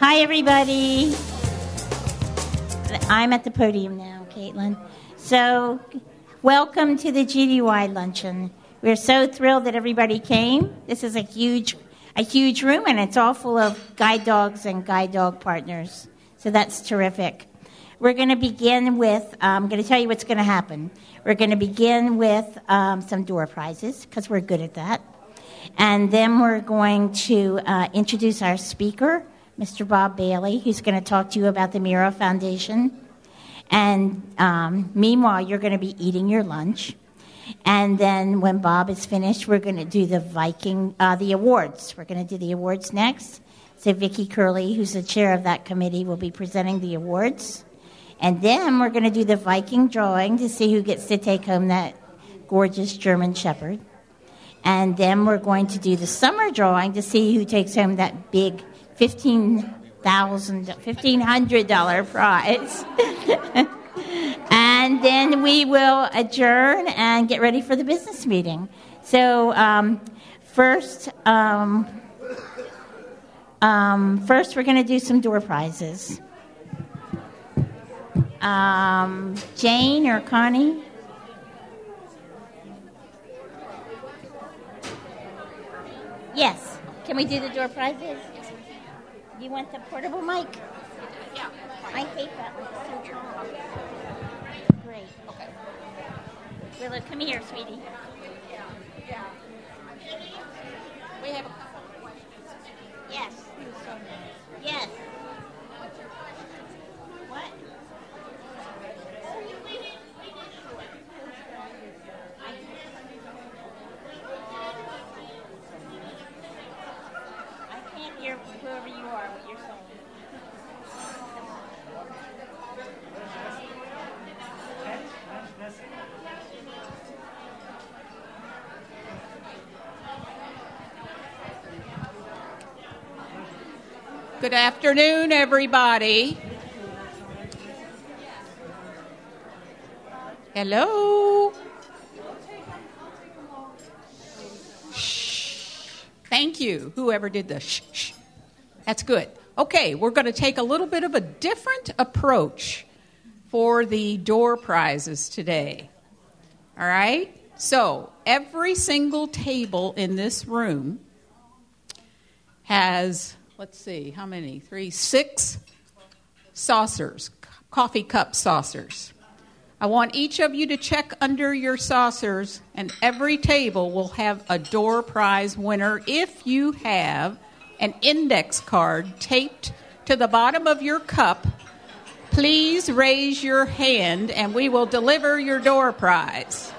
Hi, everybody. I'm at the podium now, Caitlin. So, welcome to the GDUI luncheon. We're so thrilled that everybody came. This is a huge, a huge room, and it's all full of guide dogs and guide dog partners. So that's terrific. We're going to begin with. I'm going to tell you what's going to happen. We're going to begin with um, some door prizes because we're good at that, and then we're going to uh, introduce our speaker. Mr. Bob Bailey, who's going to talk to you about the Mira Foundation. And um, meanwhile, you're going to be eating your lunch. And then when Bob is finished, we're going to do the Viking, uh, the awards. We're going to do the awards next. So Vicki Curley, who's the chair of that committee, will be presenting the awards. And then we're going to do the Viking drawing to see who gets to take home that gorgeous German Shepherd. And then we're going to do the summer drawing to see who takes home that big fifteen thousand, fifteen hundred dollar prize. and then we will adjourn and get ready for the business meeting. So um, first, um, um, first we're going to do some door prizes. Um, Jane or Connie? Yes. Can we do the door prizes? You want the portable mic? Yeah. I hate that one. It's so tall. Great. Okay. Willow, come here, sweetie. Yeah. Yeah. We have a couple of questions. Yes. Yes. What? I can't hear whoever you are what you're saying. Good afternoon, everybody. Hello. Shh. Thank you, whoever did the shh. That's good. Okay, we're going to take a little bit of a different approach for the door prizes today. All right? So, every single table in this room has, let's see, how many? Three, six saucers, coffee cup saucers. I want each of you to check under your saucers, and every table will have a door prize winner if you have an index card taped to the bottom of your cup. Please raise your hand, and we will deliver your door prize.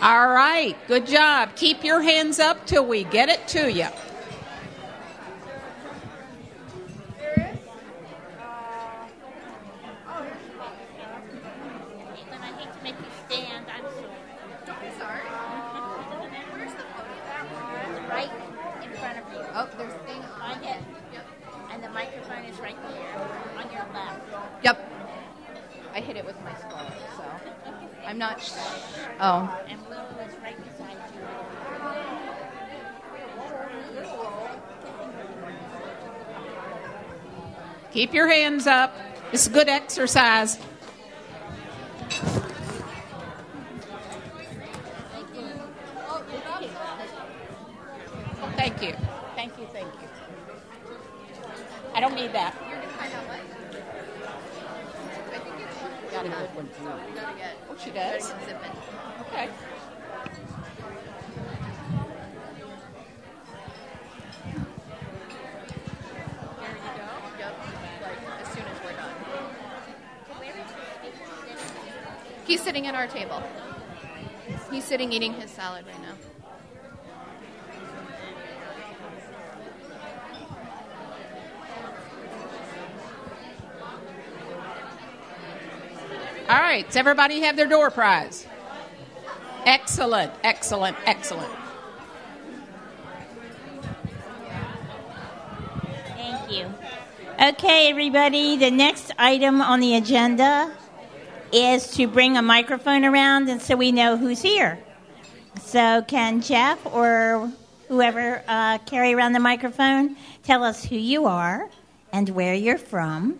All right, good job. Keep your hands up till we get it to you. Caitlin, I hate to make you stand. I'm sorry. Don't be sorry. Where's the podium? It's right in front of you. Oh, there's a thing on. Find it. And the microphone is right there on your left. Yep. I hit it with my scarf, so I'm not. Sh- oh. And Willow is right beside you. Keep your hands up. It's good exercise. Thank you. Thank you, thank you. I don't need that. You're gonna find out what? I think it's. Got a good one. We gotta get. Oh, she we gotta does? get zipping. Okay. There you go. Yep. Like as soon as we're done. He's sitting at our table. He's sitting eating his salad right now. All right. Does everybody have their door prize? Excellent, excellent, excellent. Thank you. Okay, everybody, the next item on the agenda is to bring a microphone around and so we know who's here. So, can Jeff or whoever uh, carry around the microphone, tell us who you are and where you're from,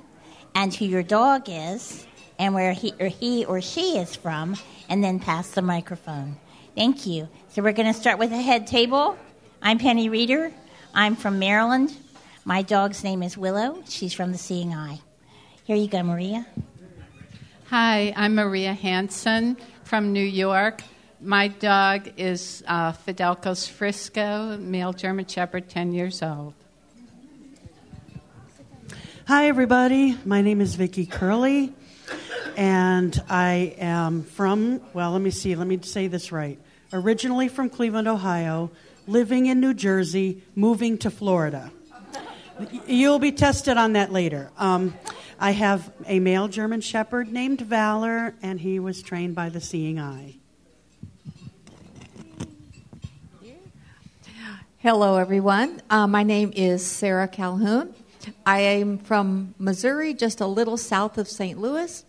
and who your dog is, and where he or he or she is from, and then pass the microphone. Thank you. So we're going to start with the head table. I'm Penny Reeder. I'm from Maryland. My dog's name is Willow. She's from the Seeing Eye. Here you go, Maria. Hi, I'm Maria Hanson from New York. My dog is uh, Fidelco's Frisco, male German Shepherd, 10 years old. Hi, everybody. My name is Vicki Curley, and I am from, well, let me see, let me say this right. Originally from Cleveland, Ohio, living in New Jersey, moving to Florida. You'll be tested on that later. Um, I have a male German Shepherd named Valor, and he was trained by the Seeing Eye. Hello, everyone. Uh, my name is Sarah Calhoun. I am from Missouri, just a little south of St. Louis,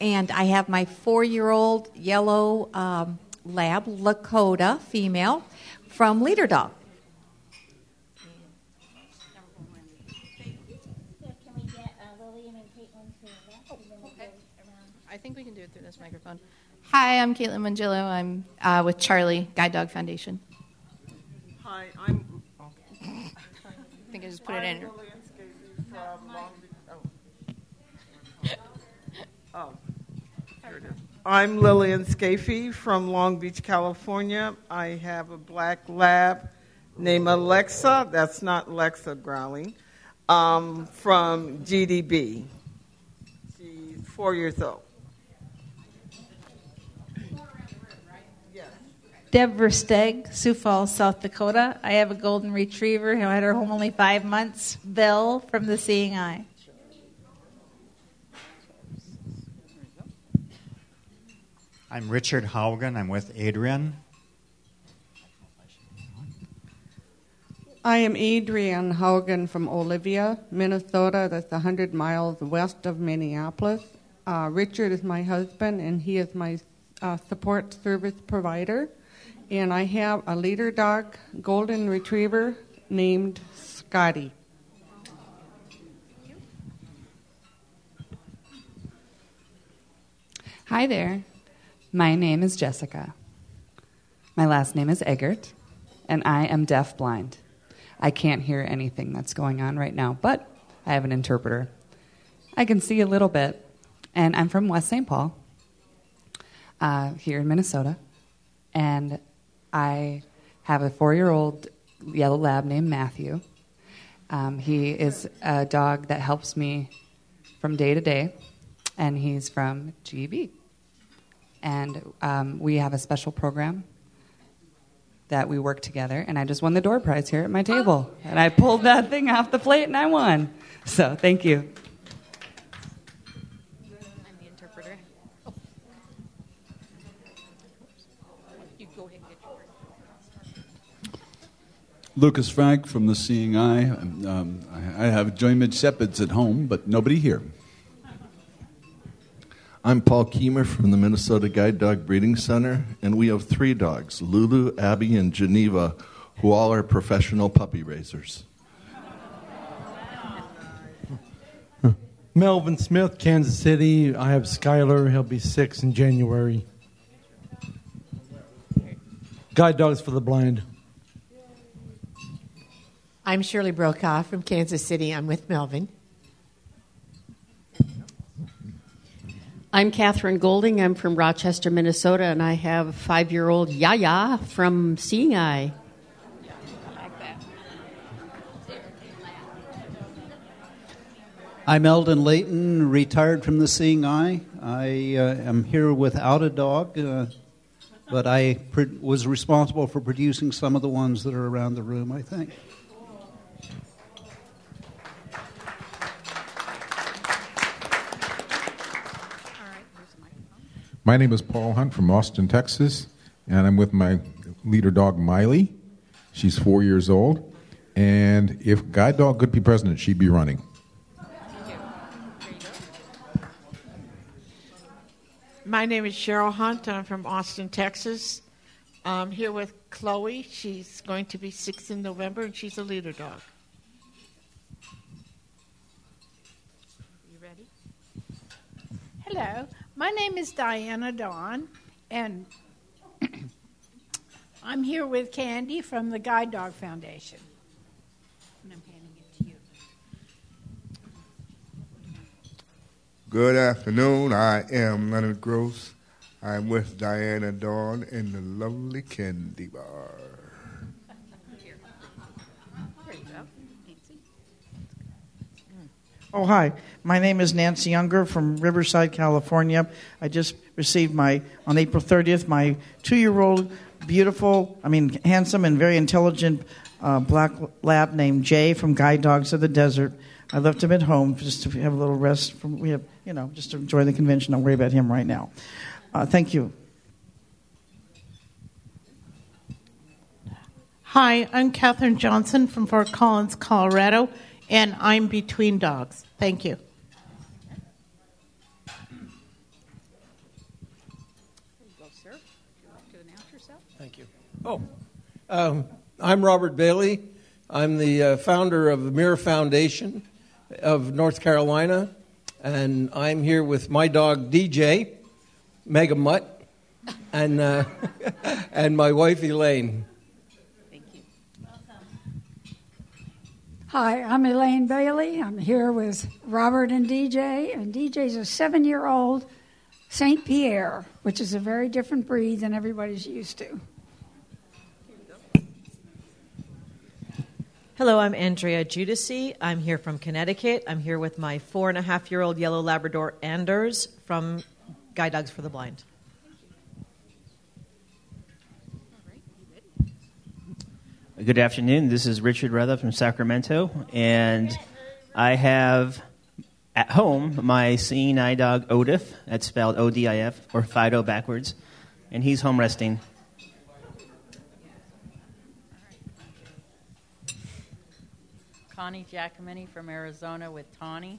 and I have my four year old yellow um, lab, Lakota female, from Leader Dog. I think we can do it through this microphone. Hi, I'm Caitlin Mangillo. I'm uh, with Charlie Guide Dog Foundation. Hi, I'm. I think I just put it in. Lillian Scafey from Long Beach. Oh. oh. Here it is. I'm Lillian Scafey from Long Beach, California. I have a black lab named Alexa. That's not Alexa growling. Um, from GDB. She's four years old. Deb Versteg, Sioux Falls, South Dakota. I have a golden retriever who had her home only five months. Bill from the Seeing Eye. I'm Richard Haugen. I'm with Adrian. I am Adrian Haugen from Olivia, Minnesota. That's 100 miles west of Minneapolis. Uh, Richard is my husband, and he is my uh, support service provider. And I have a leader dog, golden retriever, named Scotty. Hi there. My name is Jessica. My last name is Eggert, and I am deaf-blind. I can't hear anything that's going on right now, but I have an interpreter. I can see a little bit, and I'm from West St. Paul, uh, here in Minnesota, and I have a four-year-old yellow lab named Matthew. Um, he is a dog that helps me from day to day, and he's from GB and um, we have a special program that we work together. And I just won the door prize here at my table, and I pulled that thing off the plate and I won. So thank you. Lucas Frank from the Seeing Eye. Um, I I have German Shepherds at home, but nobody here. I'm Paul Keemer from the Minnesota Guide Dog Breeding Center, and we have three dogs Lulu, Abby, and Geneva, who all are professional puppy raisers. Melvin Smith, Kansas City. I have Skylar. He'll be six in January. Guide dogs for the blind. I'm Shirley Brokaw from Kansas City. I'm with Melvin. I'm Catherine Golding. I'm from Rochester, Minnesota, and I have five year old Yaya from Seeing Eye. I'm Eldon Layton, retired from the Seeing Eye. I uh, am here without a dog, uh, but I pr- was responsible for producing some of the ones that are around the room, I think. My name is Paul Hunt from Austin, Texas, and I'm with my leader dog Miley. She's four years old, and if Guide Dog could be president, she'd be running. My name is Cheryl Hunt. I'm from Austin, Texas. I'm here with Chloe. She's going to be six in November, and she's a leader dog. You ready? Hello, my name is Diana Dawn, and I'm here with Candy from the Guide Dog Foundation. And I'm handing it to you. Good afternoon. I am Leonard Gross. I'm with Diana Dawn in the lovely candy bar. Oh, hi. My name is Nancy Younger from Riverside, California. I just received my, on April 30th, my two year old, beautiful, I mean, handsome and very intelligent uh, black lab named Jay from Guide Dogs of the Desert. I left him at home just to have a little rest from, we have, you know, just to enjoy the convention. Don't worry about him right now. Uh, thank you. Hi, I'm Catherine Johnson from Fort Collins, Colorado, and I'm between dogs. Thank you. Thank you. Oh, um, I'm Robert Bailey. I'm the uh, founder of the Mira Foundation of North Carolina, and I'm here with my dog DJ, Mega Mutt, and uh, and my wife Elaine. Hi, I'm Elaine Bailey. I'm here with Robert and DJ, and DJ's a seven year old St. Pierre, which is a very different breed than everybody's used to. Hello, I'm Andrea Judici. I'm here from Connecticut. I'm here with my four and a half year old yellow Labrador Anders from Guide Dogs for the Blind. Good afternoon. This is Richard Ruther from Sacramento, and I have at home my seeing eye dog Odif. That's spelled O D I F or Fido backwards, and he's home resting. Connie Giacomini from Arizona with Tawny.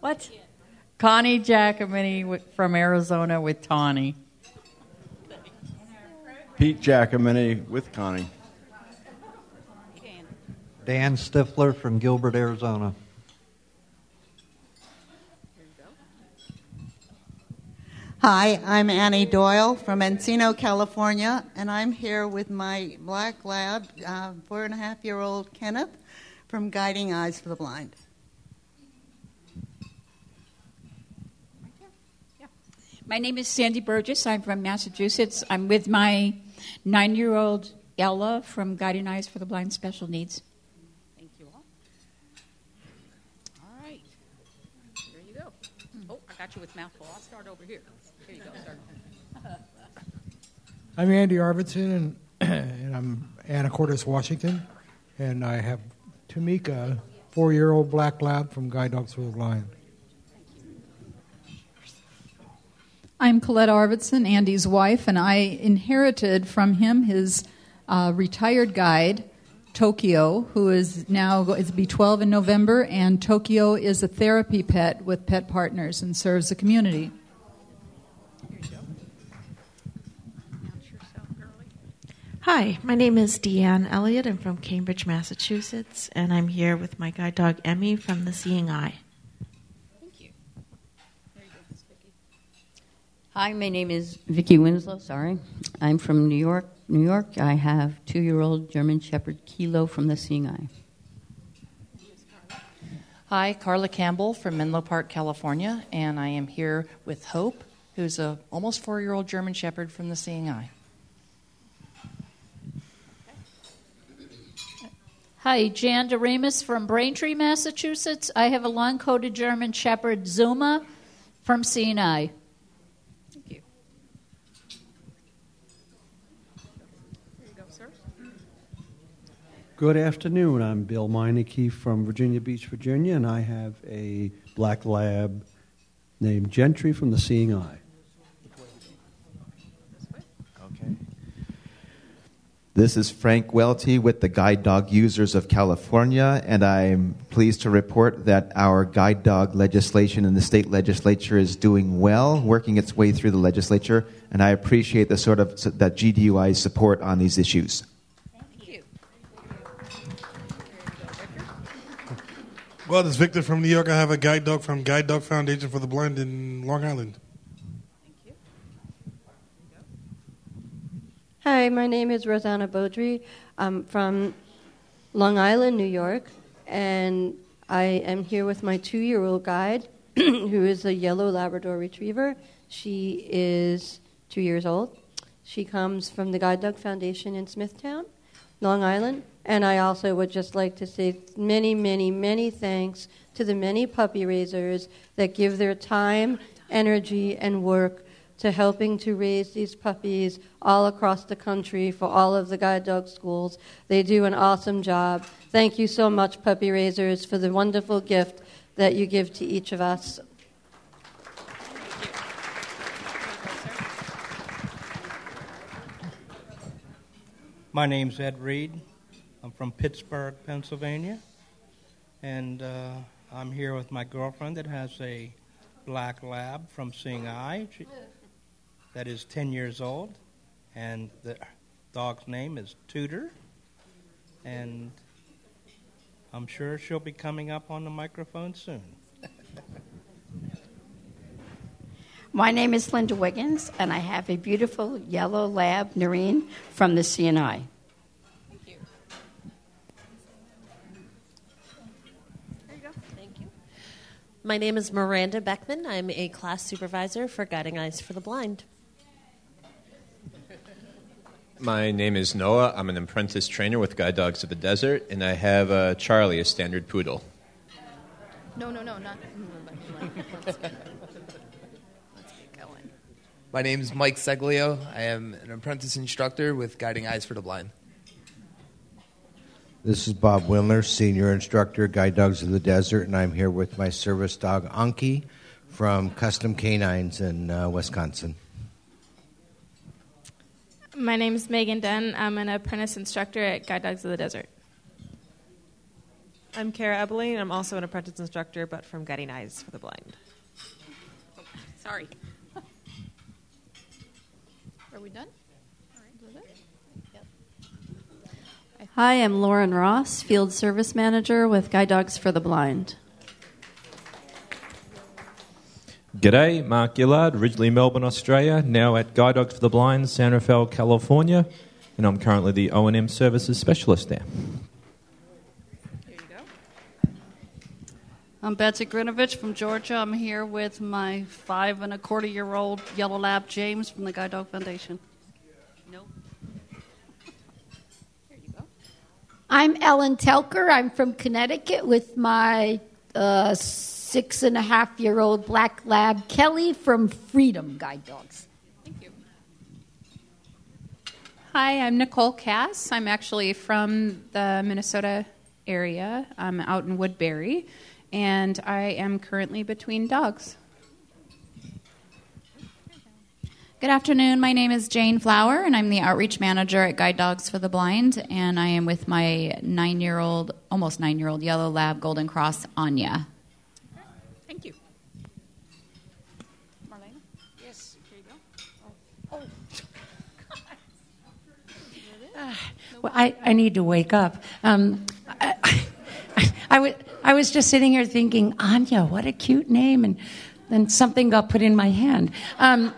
What? Connie Giacomini from Arizona with Tawny. Pete Giacomini with Connie. Dan Stifler from Gilbert, Arizona. Hi, I'm Annie Doyle from Encino, California, and I'm here with my black lab, uh, four and a half year old Kenneth from Guiding Eyes for the Blind. My name is Sandy Burgess. I'm from Massachusetts. I'm with my nine year old Ella from Guiding Eyes for the Blind Special Needs. Thank you all. All right. There you go. Hmm. Oh, I got you with mouthful. I'll start over here. Here you go. Start. I'm Andy Arvidsson, and, and I'm Anacortes, Washington, and I have Tamika, four-year-old black lab from Guide Dogs for the Blind. I'm Colette Arvidsson, Andy's wife, and I inherited from him his uh, retired guide, Tokyo, who is now is to be 12 in November, and Tokyo is a therapy pet with pet partners and serves the community. Hi, my name is Deanne Elliott. I'm from Cambridge, Massachusetts, and I'm here with my guide dog Emmy from the Seeing Eye. Hi, my name is Vicki Winslow. Sorry, I'm from New York. New York. I have two-year-old German Shepherd Kilo from the Seeing Eye. Hi, Carla Campbell from Menlo Park, California, and I am here with Hope, who's a almost four-year-old German Shepherd from the Seeing Eye. Hi, Jan Doremus from Braintree, Massachusetts. I have a long coated German Shepherd Zuma from Seeing Eye. Good afternoon. I'm Bill Meineke from Virginia Beach, Virginia, and I have a black lab named Gentry from the Seeing Eye. Okay. This is Frank Welty with the Guide Dog Users of California, and I'm pleased to report that our guide dog legislation in the state legislature is doing well, working its way through the legislature, and I appreciate the sort of that GDUI support on these issues. Well, this is Victor from New York. I have a guide dog from Guide Dog Foundation for the Blind in Long Island. Thank you. Hi, my name is Rosanna Beaudry. I'm from Long Island, New York, and I am here with my two year old guide, who is a yellow Labrador retriever. She is two years old. She comes from the Guide Dog Foundation in Smithtown, Long Island. And I also would just like to say many, many, many thanks to the many puppy raisers that give their time, energy, and work to helping to raise these puppies all across the country for all of the guide dog schools. They do an awesome job. Thank you so much, puppy raisers, for the wonderful gift that you give to each of us. My name's Ed Reed. From Pittsburgh, Pennsylvania. And uh, I'm here with my girlfriend that has a black lab from Seeing Eye. She, that is 10 years old, and the dog's name is Tudor. And I'm sure she'll be coming up on the microphone soon. My name is Linda Wiggins, and I have a beautiful yellow lab, Noreen, from the Seeing Eye. My name is Miranda Beckman. I'm a class supervisor for Guiding Eyes for the Blind. My name is Noah. I'm an apprentice trainer with Guide Dogs of the Desert, and I have uh, Charlie, a standard poodle. No, no, no, not. Let's get going. My name is Mike Seglio. I am an apprentice instructor with Guiding Eyes for the Blind. This is Bob Windler, senior instructor, Guide Dogs of the Desert, and I'm here with my service dog Anki from Custom Canines in uh, Wisconsin. My name is Megan Dunn. I'm an apprentice instructor at Guide Dogs of the Desert. I'm Kara Ebeling. I'm also an apprentice instructor, but from Guiding Eyes for the Blind. Sorry. Are we done? Hi, I'm Lauren Ross, Field Service Manager with Guide Dogs for the Blind. G'day, Mark Gillard, originally Melbourne, Australia, now at Guide Dogs for the Blind, San Rafael, California, and I'm currently the O&M Services Specialist there. I'm Betsy Grinovich from Georgia. I'm here with my five and a quarter year old yellow lab James from the Guide Dog Foundation. I'm Ellen Telker. I'm from Connecticut with my uh, six and a half year old black lab Kelly from Freedom Guide Dogs. Thank you. Hi, I'm Nicole Cass. I'm actually from the Minnesota area. I'm out in Woodbury, and I am currently between dogs. Good afternoon. My name is Jane Flower, and I'm the outreach manager at Guide Dogs for the Blind. And I am with my nine year old, almost nine year old yellow lab Golden Cross, Anya. Thank you. Marlena? Yes, here you go. Oh. well, I, I need to wake up. Um, I, I, I, w- I was just sitting here thinking, Anya, what a cute name. And then something got put in my hand. Um,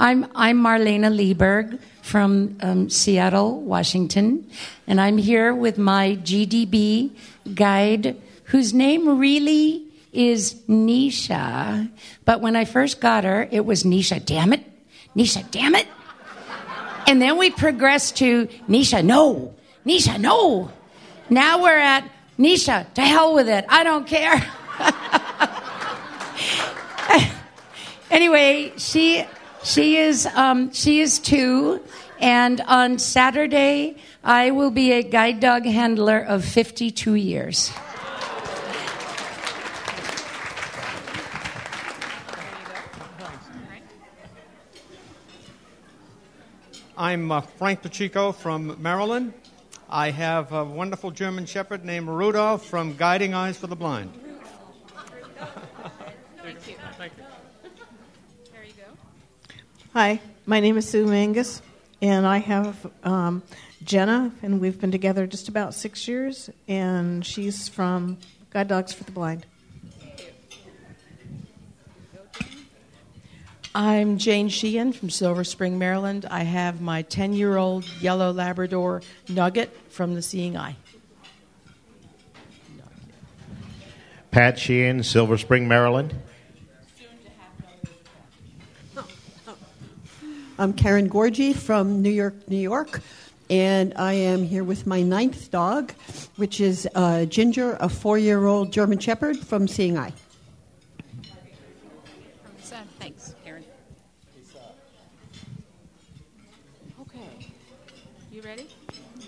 I'm, I'm Marlena Lieberg from um, Seattle, Washington, and I'm here with my GDB guide, whose name really is Nisha. But when I first got her, it was Nisha, damn it. Nisha, damn it. And then we progressed to Nisha, no. Nisha, no. Now we're at Nisha, to hell with it. I don't care. anyway, she she is um, she is two, and on Saturday I will be a guide dog handler of 52 years. I'm uh, Frank Pacheco from Maryland. I have a wonderful German Shepherd named Rudolph from Guiding Eyes for the Blind. Hi, my name is Sue Mangus, and I have um, Jenna, and we've been together just about six years, and she's from Guide Dogs for the Blind. I'm Jane Sheehan from Silver Spring, Maryland. I have my 10 year old yellow Labrador Nugget from the Seeing Eye. Pat Sheehan, Silver Spring, Maryland. I'm Karen Gorgie from New York, New York, and I am here with my ninth dog, which is uh, Ginger, a four year old German Shepherd from Seeing Eye. Thanks, Karen. Okay. You ready?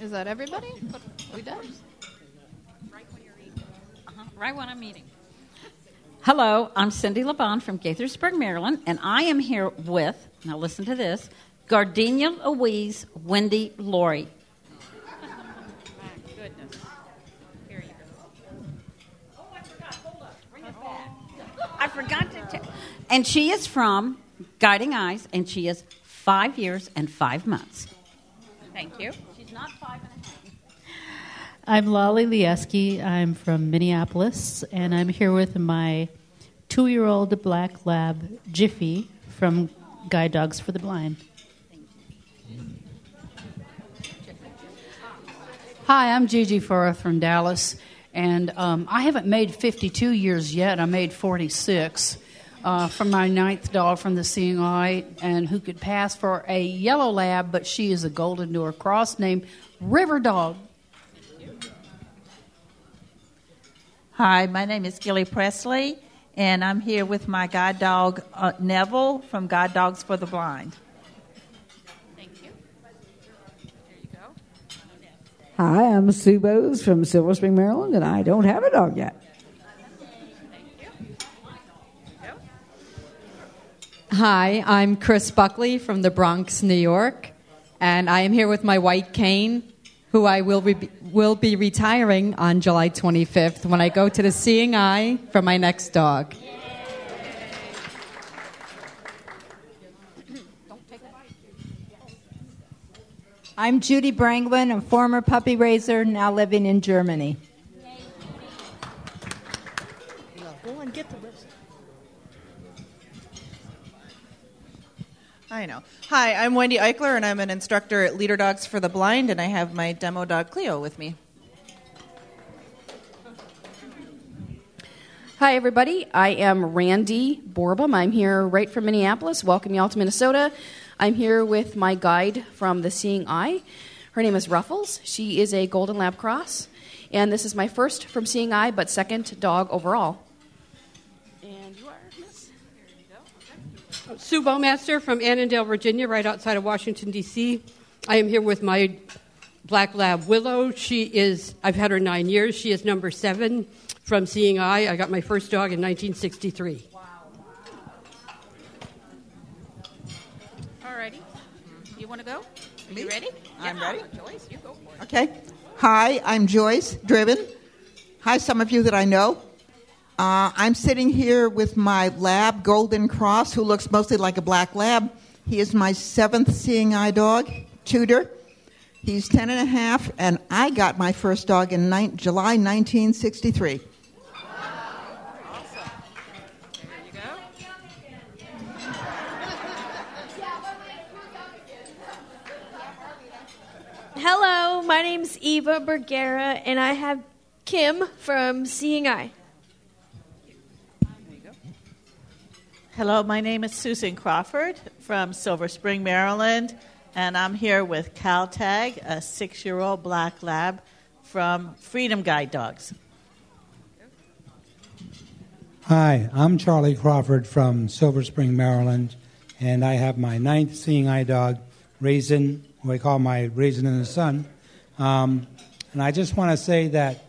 Is that everybody? We done? Right when you're eating. Uh-huh, right when I'm eating. Hello, I'm Cindy LeBon from Gaithersburg, Maryland, and I am here with, now listen to this, Gardenia Louise Wendy Laurie. My goodness. Here you go. Oh, I forgot Hold up. Bring it back. I forgot to tell. And she is from Guiding Eyes, and she is five years and five months. Thank you. She's not five and a half. I'm Lolly Lieski. I'm from Minneapolis, and I'm here with my two year old black lab, Jiffy, from Guide Dogs for the Blind. Hi, I'm Gigi Firth from Dallas, and um, I haven't made 52 years yet. I made 46 uh, from my ninth dog from the Seeing Eye, and who could pass for a yellow lab, but she is a golden door cross named River Dog. Hi, my name is Gilly Presley, and I'm here with my guide dog uh, Neville from Guide Dogs for the Blind. Thank you. Hi, I'm Sue Bowes from Silver Spring, Maryland, and I don't have a dog yet. Hi, I'm Chris Buckley from the Bronx, New York, and I am here with my white cane, who I will, re- will be retiring on July 25th when I go to the Seeing Eye for my next dog. I'm Judy Branglin, a former puppy raiser, now living in Germany. Go and get the I know. Hi, I'm Wendy Eichler, and I'm an instructor at Leader Dogs for the Blind, and I have my demo dog Cleo with me. Hi, everybody. I am Randy Borbum. I'm here right from Minneapolis. Welcome y'all to Minnesota. I'm here with my guide from the Seeing Eye. Her name is Ruffles. She is a Golden Lab Cross. And this is my first from Seeing Eye, but second dog overall. Sue Bowmaster from Annandale, Virginia, right outside of Washington, D.C. I am here with my black lab Willow. She is, I've had her nine years. She is number seven from Seeing Eye. I got my first dog in 1963. Alrighty. You want to go? Are you ready? I'm Yeah, ready. Joyce, you go for it. Okay. Hi, I'm Joyce Driven. Hi, some of you that I know. Uh, I'm sitting here with my lab, Golden Cross, who looks mostly like a black lab. He is my seventh seeing eye dog, Tudor. He's 10 and a half, and I got my first dog in nine, July 1963. Hello, my name's Eva Bergera, and I have Kim from Seeing Eye. Hello, my name is Susan Crawford from Silver Spring, Maryland, and I'm here with Caltag, a six year old black lab from Freedom Guide Dogs. Hi, I'm Charlie Crawford from Silver Spring, Maryland, and I have my ninth seeing eye dog, Raisin, who I call my Raisin in the Sun. Um, and I just want to say that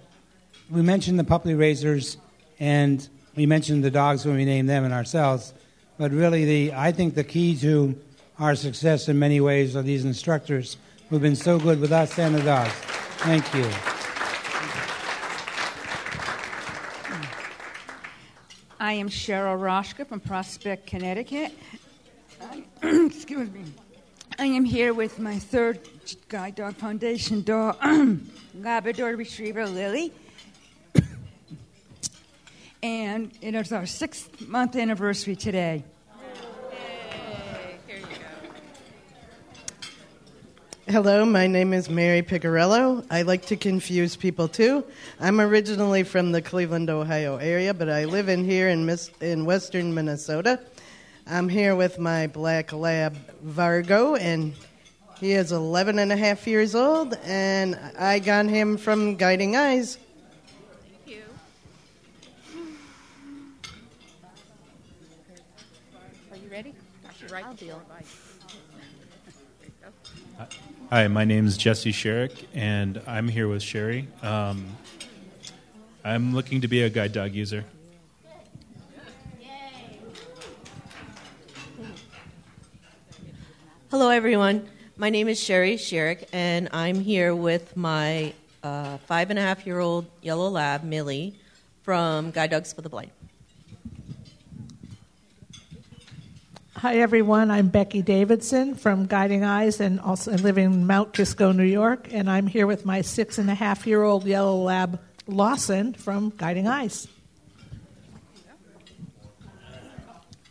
we mentioned the puppy raisers, and we mentioned the dogs when we named them and ourselves. But really, the I think the key to our success in many ways are these instructors who've been so good with us and the dogs. Thank you. I am Cheryl Roshka from Prospect, Connecticut. Excuse me. I am here with my third Guide Dog Foundation dog, Labrador Retriever Lily. And it is our sixth month anniversary today. Hello, my name is Mary Picarello. I like to confuse people too. I'm originally from the Cleveland, Ohio area, but I live in here in, Mis- in western Minnesota. I'm here with my black lab Vargo, and he is 11 and a half years old, and I got him from Guiding Eyes. Are you ready? I'll deal. Hi, my name is Jesse Sherrick, and I'm here with Sherry. Um, I'm looking to be a guide dog user. Hello, everyone. My name is Sherry Sherrick, and I'm here with my uh, five and a half year old yellow lab, Millie, from Guide Dogs for the Blind. Hi, everyone. I'm Becky Davidson from Guiding Eyes and also I live in Mount Kisco, New York. And I'm here with my six and a half year old yellow lab, Lawson, from Guiding Eyes.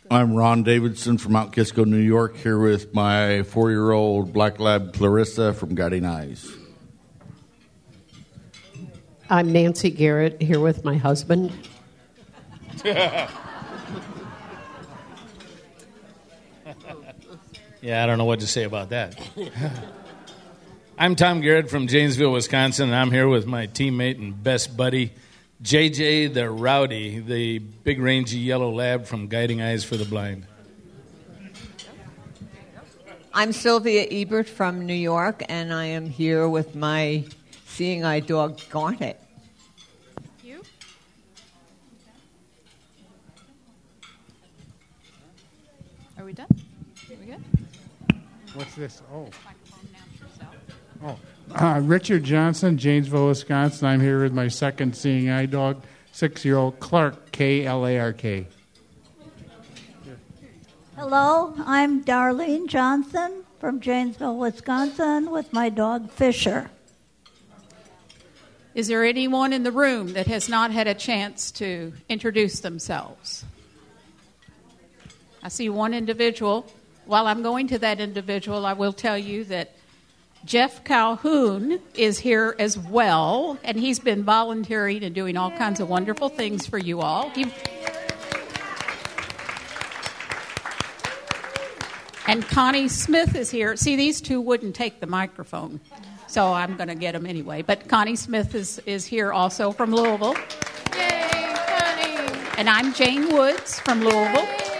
I'm Ron Davidson from Mount Kisco, New York, here with my four year old black lab Clarissa from Guiding Eyes. I'm Nancy Garrett here with my husband. Yeah, I don't know what to say about that. I'm Tom Garrett from Janesville, Wisconsin, and I'm here with my teammate and best buddy, JJ the Rowdy, the big rangy yellow lab from Guiding Eyes for the Blind. I'm Sylvia Ebert from New York, and I am here with my seeing eye dog, Garnet. You? Are we done? Are we good? What's this? Oh. Oh. Uh, Richard Johnson, Janesville, Wisconsin. I'm here with my second seeing eye dog, six year old Clark, K L A R K. Hello, I'm Darlene Johnson from Janesville, Wisconsin, with my dog Fisher. Is there anyone in the room that has not had a chance to introduce themselves? I see one individual. While I'm going to that individual, I will tell you that Jeff Calhoun is here as well, and he's been volunteering and doing all kinds of wonderful things for you all. He, and Connie Smith is here. See, these two wouldn't take the microphone, so I'm going to get them anyway. But Connie Smith is, is here also from Louisville. Yay, Connie! And I'm Jane Woods from Louisville.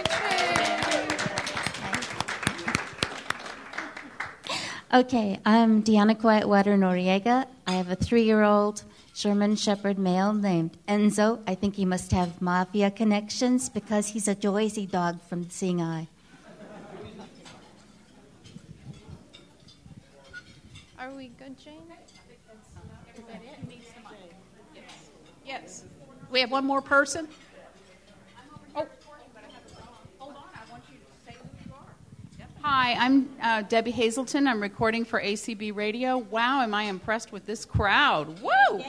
Okay, I'm Deanna Quietwater Noriega. I have a three year old German Shepherd male named Enzo. I think he must have mafia connections because he's a Joycey dog from Seeing Eye. Are we good, Jane? Is that it? Yes. yes. We have one more person. Hi, I'm uh, Debbie Hazelton. I'm recording for ACB Radio. Wow, am I impressed with this crowd? Woo!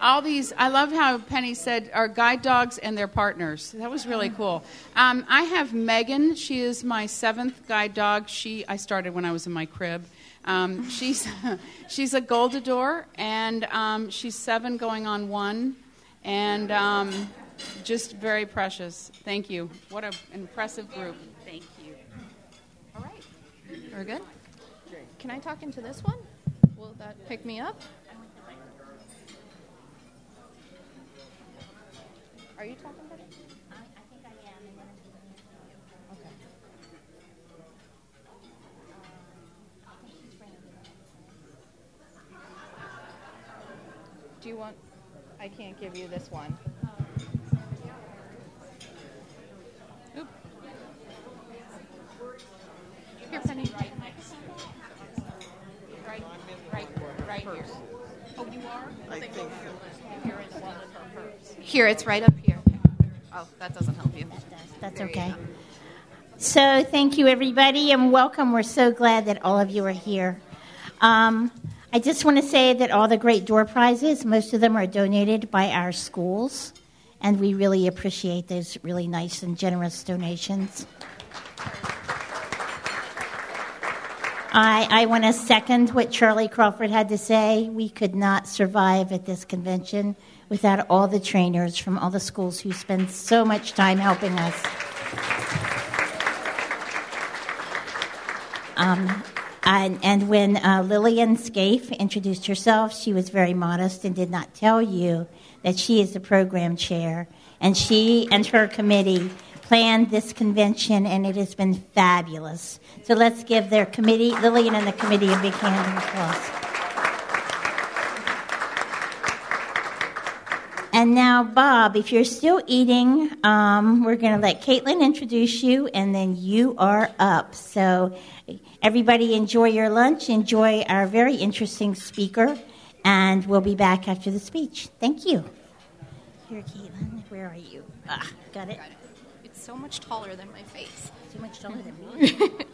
All these, I love how Penny said our guide dogs and their partners. That was really cool. Um, I have Megan. She is my seventh guide dog. She, I started when I was in my crib. Um, she's, she's a Goldador, and um, she's seven going on one, and um, just very precious. Thank you. What an impressive group. Thank you. All right. We're good? Can I talk into this one? Will that pick me up? Are you talking about it? Okay. Do you want? I can't give you this one. Here, Penny. Right, right, right here. Oh, you are? I think. Here, it's right up here. Oh, that doesn't help you. That does. That's okay. So, thank you, everybody, and welcome. We're so glad that all of you are here. Um, I just want to say that all the great door prizes, most of them are donated by our schools, and we really appreciate those really nice and generous donations. I, I want to second what Charlie Crawford had to say. We could not survive at this convention without all the trainers from all the schools who spend so much time helping us. Um, and, and when uh, Lillian Scaife introduced herself, she was very modest and did not tell you that she is the program chair. And she and her committee planned this convention, and it has been fabulous. So let's give their committee, Lillian and the committee, a big hand of applause. And now, Bob, if you're still eating, um, we're going to let Caitlin introduce you, and then you are up. So, everybody, enjoy your lunch. Enjoy our very interesting speaker, and we'll be back after the speech. Thank you. Here, Caitlin, where are you? Ah, got it. It's so much taller than my face. So much taller than me.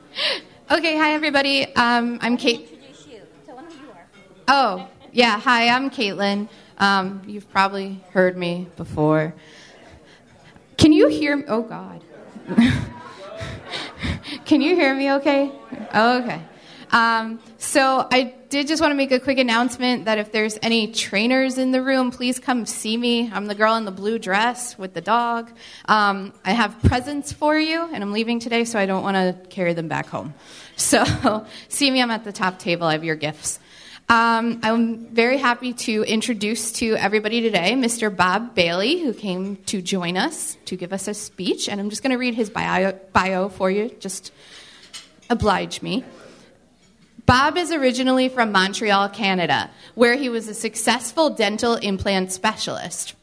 Okay, hi everybody. Um, I'm Kate. Introduce you. Tell them who you are. Oh, yeah. Hi, I'm Caitlin. Um, you've probably heard me before. Can you hear me? Oh, God. Can you hear me okay? Oh, okay. Um, so I did just want to make a quick announcement that if there's any trainers in the room, please come see me. I'm the girl in the blue dress with the dog. Um, I have presents for you, and I'm leaving today, so I don't want to carry them back home. So see me. I'm at the top table. I have your gifts. Um, I'm very happy to introduce to everybody today Mr. Bob Bailey, who came to join us to give us a speech. And I'm just going to read his bio, bio for you. Just oblige me. Bob is originally from Montreal, Canada, where he was a successful dental implant specialist.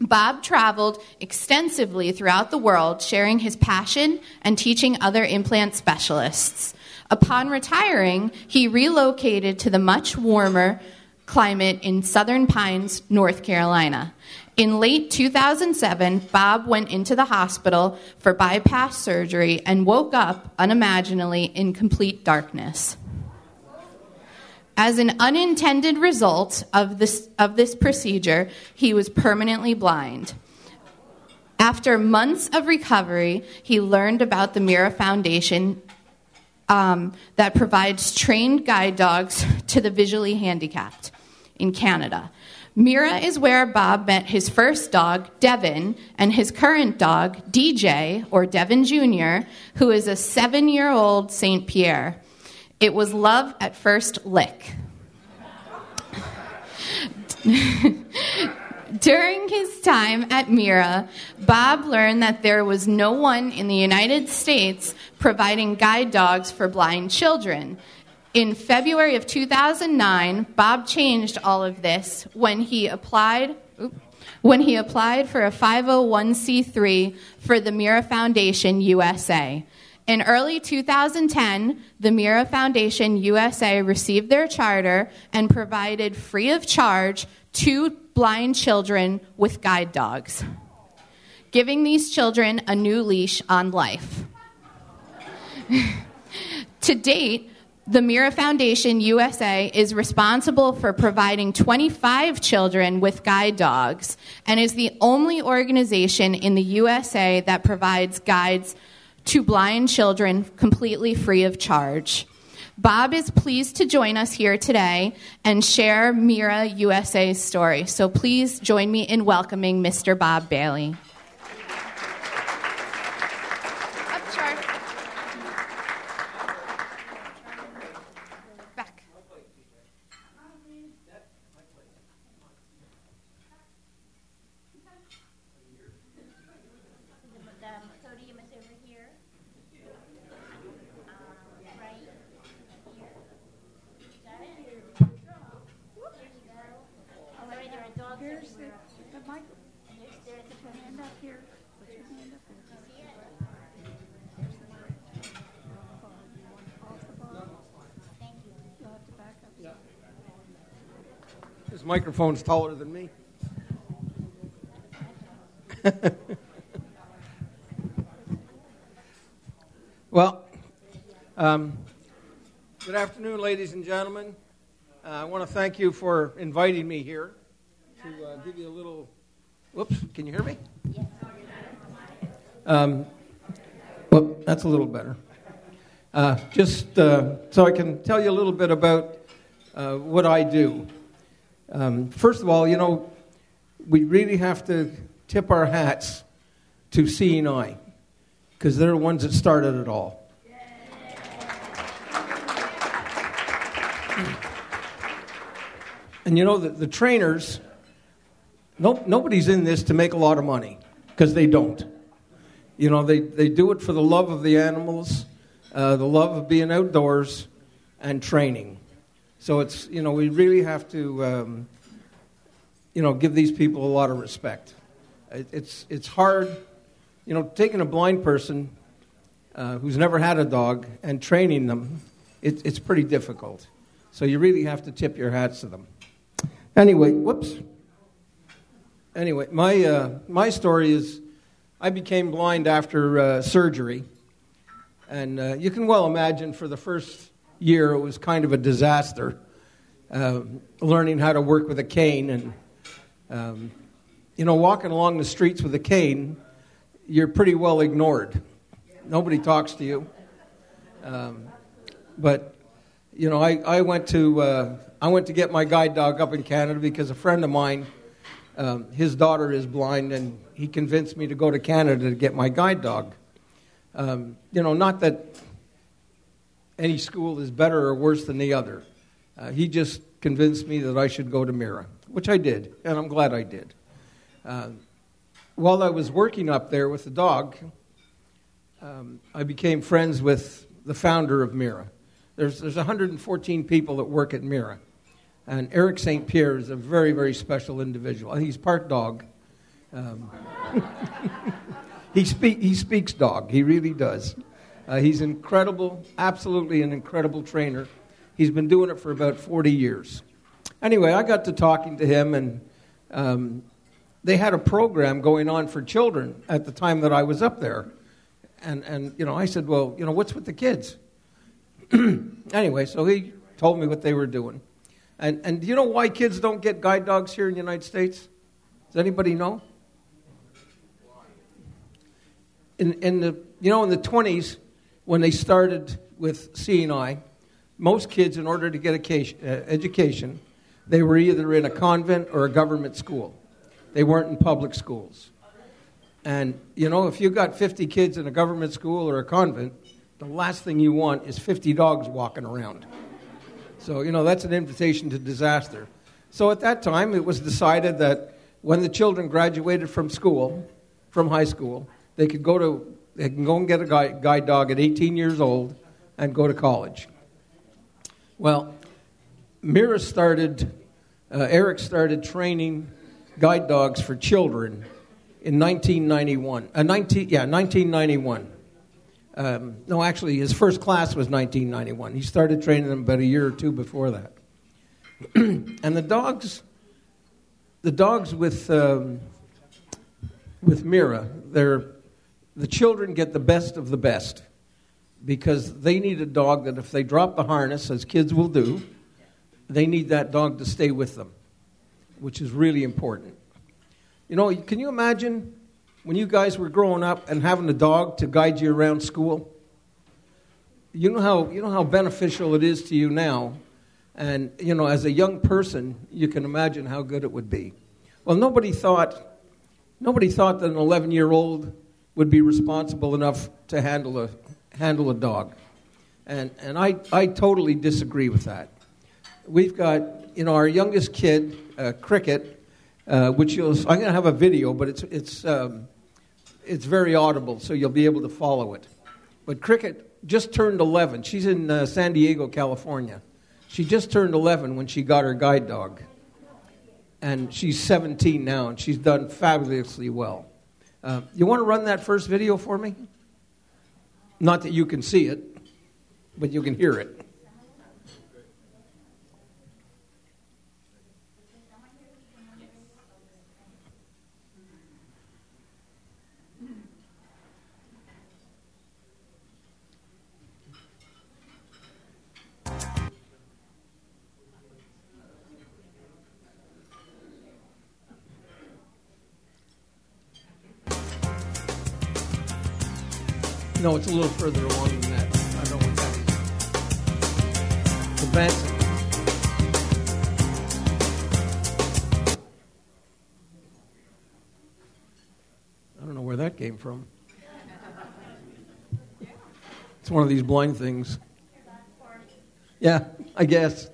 Bob traveled extensively throughout the world, sharing his passion and teaching other implant specialists. Upon retiring, he relocated to the much warmer climate in Southern Pines, North Carolina. In late 2007, Bob went into the hospital for bypass surgery and woke up unimaginably in complete darkness. As an unintended result of this, of this procedure, he was permanently blind. After months of recovery, he learned about the Mira Foundation um, that provides trained guide dogs to the visually handicapped in Canada. Mira is where Bob met his first dog, Devin, and his current dog, DJ, or Devin Jr., who is a seven year old St. Pierre. It was love at first lick. During his time at Mira, Bob learned that there was no one in the United States providing guide dogs for blind children. In February of 2009, Bob changed all of this when he applied when he applied for a 501c3 for the Mira Foundation USA. In early 2010, the Mira Foundation USA received their charter and provided free of charge two blind children with guide dogs, giving these children a new leash on life. to date, the Mira Foundation USA is responsible for providing 25 children with guide dogs and is the only organization in the USA that provides guides to blind children completely free of charge. Bob is pleased to join us here today and share Mira USA's story. So please join me in welcoming Mr. Bob Bailey. Up, Char. Back. The podium is over here. right here. Got it? There you go. All right, there are dogs Here's the, everywhere. the mic. There's, there's the Put your hand up here. Put your hand up here. See it? Here's the mic. Off the bottom. Off the bottom. Thank you. You'll have to back up. This microphone's taller than me. well, um, good afternoon, ladies and gentlemen. Uh, I want to thank you for inviting me here to uh, give you a little. Whoops, can you hear me? Um, well, that's a little better. Uh, just uh, so I can tell you a little bit about uh, what I do. Um, first of all, you know, we really have to tip our hats to Eye because they're the ones that started it all. And you know, the, the trainers, no, nobody's in this to make a lot of money because they don't. You know, they, they do it for the love of the animals, uh, the love of being outdoors, and training. So it's, you know, we really have to, um, you know, give these people a lot of respect. It, it's, it's hard, you know, taking a blind person uh, who's never had a dog and training them, it, it's pretty difficult. So you really have to tip your hats to them. Anyway, whoops. Anyway, my, uh, my story is I became blind after uh, surgery. And uh, you can well imagine for the first year it was kind of a disaster uh, learning how to work with a cane. And, um, you know, walking along the streets with a cane, you're pretty well ignored. Nobody talks to you. Um, but, you know, I, I went to uh, I went to get my guide dog up in Canada because a friend of mine, um, his daughter is blind, and he convinced me to go to Canada to get my guide dog. Um, you know, not that any school is better or worse than the other. Uh, he just convinced me that I should go to Mira, which I did, and I'm glad I did. Uh, while I was working up there with the dog, um, I became friends with the founder of Mira. There's, there's 114 people that work at Mira. And Eric St. Pierre is a very, very special individual. He's part dog. Um, he, speak, he speaks dog. He really does. Uh, he's incredible, absolutely an incredible trainer. He's been doing it for about 40 years. Anyway, I got to talking to him, and um, they had a program going on for children at the time that I was up there. And, and you know, I said, well, you know, what's with the kids? anyway, so he told me what they were doing. And, and do you know why kids don't get guide dogs here in the United States? Does anybody know? In, in the, you know, in the 20s, when they started with Seeing Eye, most kids, in order to get education, uh, education, they were either in a convent or a government school. They weren't in public schools. And, you know, if you got 50 kids in a government school or a convent, the last thing you want is 50 dogs walking around. So, you know, that's an invitation to disaster. So at that time, it was decided that when the children graduated from school, from high school, they could go to, they can go and get a guide, guide dog at 18 years old and go to college. Well, Mira started, uh, Eric started training guide dogs for children in 1991. Uh, 19, yeah, 1991. Um, no, actually, his first class was 1991. He started training them about a year or two before that. and the dogs, the dogs with um, with Mira, they're the children get the best of the best because they need a dog that if they drop the harness, as kids will do, they need that dog to stay with them, which is really important. You know, can you imagine when you guys were growing up and having a dog to guide you around school? You know how, you know how beneficial it is to you now. And, you know, as a young person, you can imagine how good it would be. Well, nobody thought, nobody thought that an 11 year old would be responsible enough to handle a, handle a dog. And, and I, I totally disagree with that. We've got, you know, our youngest kid, uh, Cricket, uh, which you'll, I'm going to have a video, but it's, it's, um, it's very audible, so you'll be able to follow it. But Cricket just turned 11. She's in uh, San Diego, California. She just turned 11 when she got her guide dog. And she's 17 now, and she's done fabulously well. Uh, you want to run that first video for me? Not that you can see it, but you can hear it. No, it's a little further along than that. I don't know what that is. I don't know where that came from. It's one of these blind things. Yeah, I guess.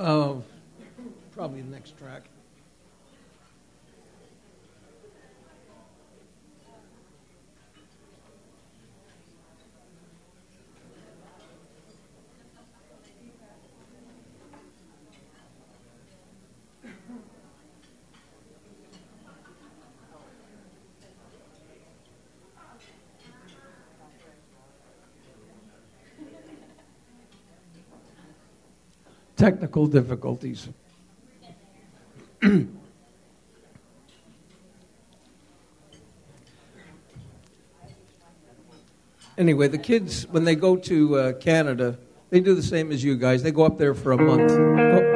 Oh, probably the next track. Technical difficulties. anyway, the kids, when they go to uh, Canada, they do the same as you guys. They go up there for a month. Oh.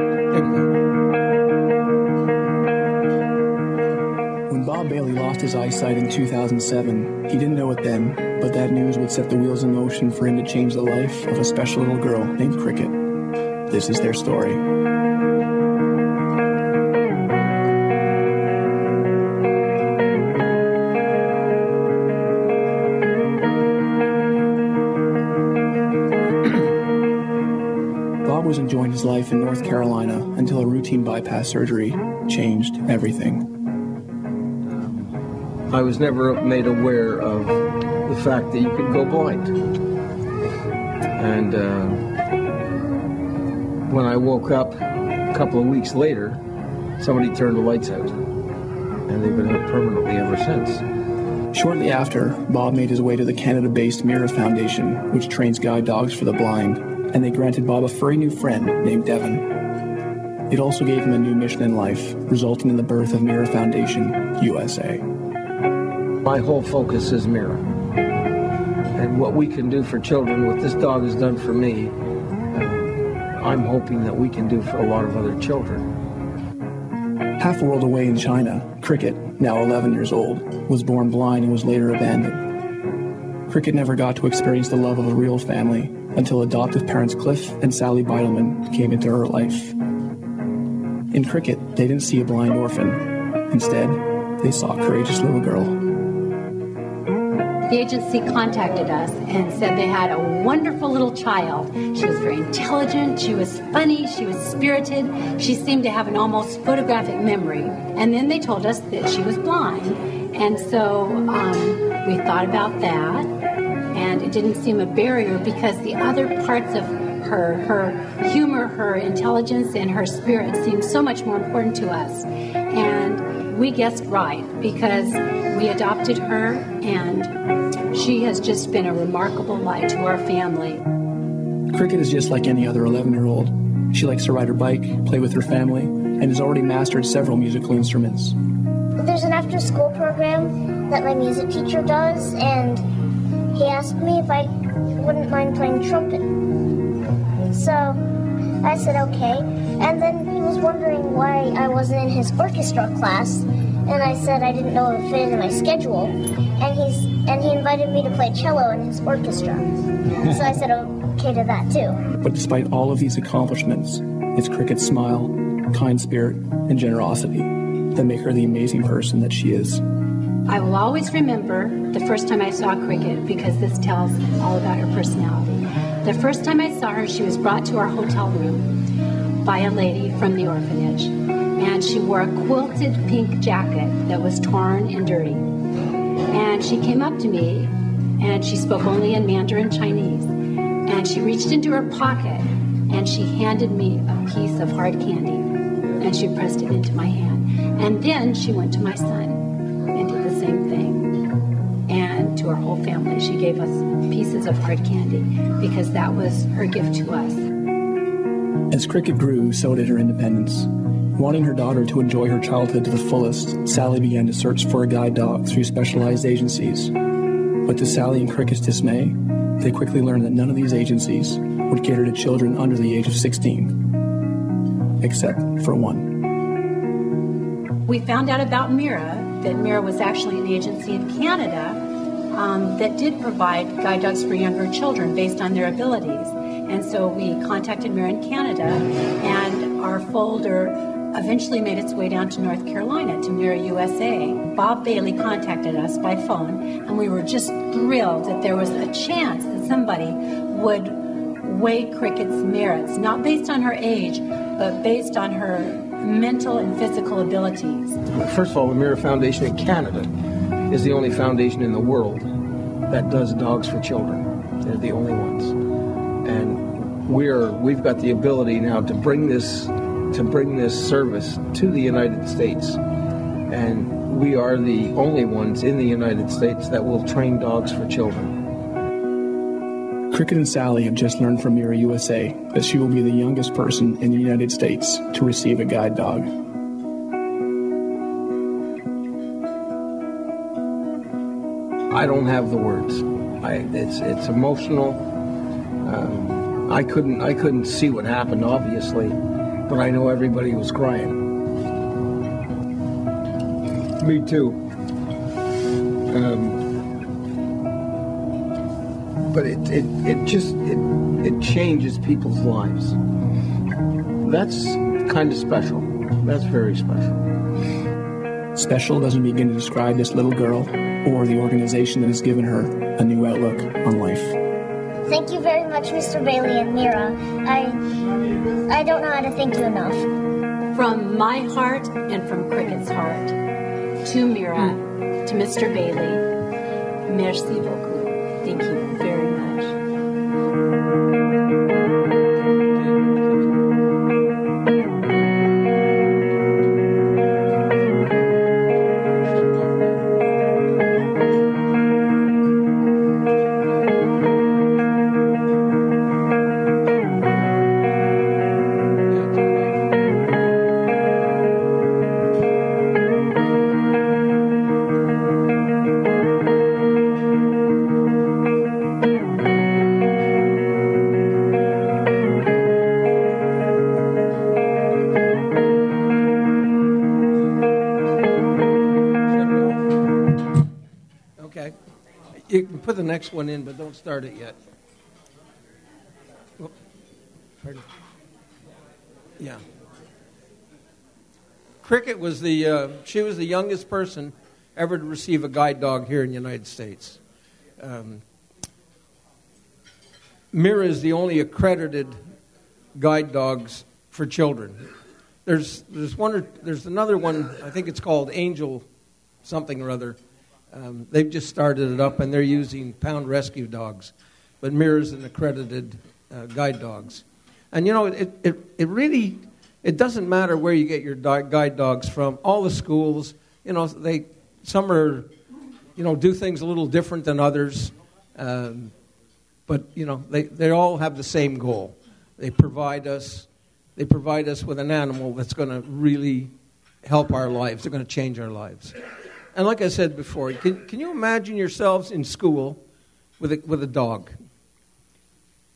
When Bob Bailey lost his eyesight in 2007, he didn't know it then, but that news would set the wheels in motion for him to change the life of a special little girl named Cricket. This is their story. Bob was enjoying his life in North Carolina until a routine bypass surgery changed everything. I was never made aware of the fact that you could go blind. And uh, when I woke up a couple of weeks later, somebody turned the lights out. And they've been out permanently ever since. Shortly after, Bob made his way to the Canada based Mira Foundation, which trains guide dogs for the blind, and they granted Bob a furry new friend named Devin. It also gave him a new mission in life, resulting in the birth of Mira Foundation USA. My whole focus is Mira. And what we can do for children, what this dog has done for me, I'm hoping that we can do for a lot of other children. Half a world away in China, Cricket, now 11 years old, was born blind and was later abandoned. Cricket never got to experience the love of a real family until adoptive parents Cliff and Sally Beidelman came into her life. In Cricket, they didn't see a blind orphan. Instead, they saw a courageous little girl. The agency contacted us and said they had a wonderful little child. She was very intelligent, she was funny, she was spirited, she seemed to have an almost photographic memory. And then they told us that she was blind. And so um, we thought about that, and it didn't seem a barrier because the other parts of her, her humor, her intelligence, and her spirit seemed so much more important to us. And we guessed right because we adopted her and she has just been a remarkable light to our family. Cricket is just like any other 11 year old. She likes to ride her bike, play with her family, and has already mastered several musical instruments. There's an after school program that my music teacher does, and he asked me if I wouldn't mind playing trumpet. So I said okay, and then he was wondering why I wasn't in his orchestra class, and I said I didn't know it would fit into my schedule, and he's and he invited me to play cello in his orchestra. so I said okay to that too. But despite all of these accomplishments, it's Cricket's smile, kind spirit, and generosity that make her the amazing person that she is. I will always remember the first time I saw Cricket because this tells all about her personality. The first time I saw her, she was brought to our hotel room by a lady from the orphanage, and she wore a quilted pink jacket that was torn and dirty. And she came up to me, and she spoke only in Mandarin Chinese, and she reached into her pocket and she handed me a piece of hard candy, and she pressed it into my hand. And then she went to my son and did the same thing. And to our whole family. She gave us pieces of hard candy because that was her gift to us. As Cricket grew, so did her independence. Wanting her daughter to enjoy her childhood to the fullest, Sally began to search for a guide dog through specialized agencies. But to Sally and Cricket's dismay, they quickly learned that none of these agencies would cater to children under the age of 16, except for one. We found out about Mira, that Mira was actually an agency in Canada um, that did provide guide dogs for younger children based on their abilities. And so we contacted Mira in Canada, and our folder eventually made its way down to North Carolina to Mira USA. Bob Bailey contacted us by phone, and we were just thrilled that there was a chance that somebody would weigh Cricket's merits, not based on her age, but based on her mental and physical abilities. First of all, the Mira Foundation in Canada is the only foundation in the world that does dogs for children. They're the only ones. And we're we've got the ability now to bring this to bring this service to the United States. And we are the only ones in the United States that will train dogs for children. Cricket and Sally have just learned from Mira USA that she will be the youngest person in the United States to receive a guide dog. I don't have the words. I, it's it's emotional. Um, I couldn't I couldn't see what happened, obviously, but I know everybody was crying. Me too. Um, but it, it, it just it, it changes people's lives. That's kind of special. That's very special. Special doesn't begin to describe this little girl or the organization that has given her a new outlook on life. Thank you very much, Mr. Bailey and Mira. I I don't know how to thank you enough. From my heart and from Cricket's heart, to Mira, to Mr. Bailey, merci beaucoup. Thank you next one in, but don't start it yet. Whoop. Pardon. Yeah. Cricket was the uh, she was the youngest person ever to receive a guide dog here in the United States. Um, Mira is the only accredited guide dogs for children. There's there's one there's another one I think it's called Angel something or other. Um, they've just started it up and they're using pound rescue dogs, but Mira's an accredited uh, guide dogs. And you know it, it it really it doesn't matter where you get your guide dogs from. All the schools, you know, they some are, you know, do things a little different than others, um, but you know they they all have the same goal. They provide us they provide us with an animal that's going to really help our lives. They're going to change our lives. And like I said before, can, can you imagine yourselves in school with a, with a dog?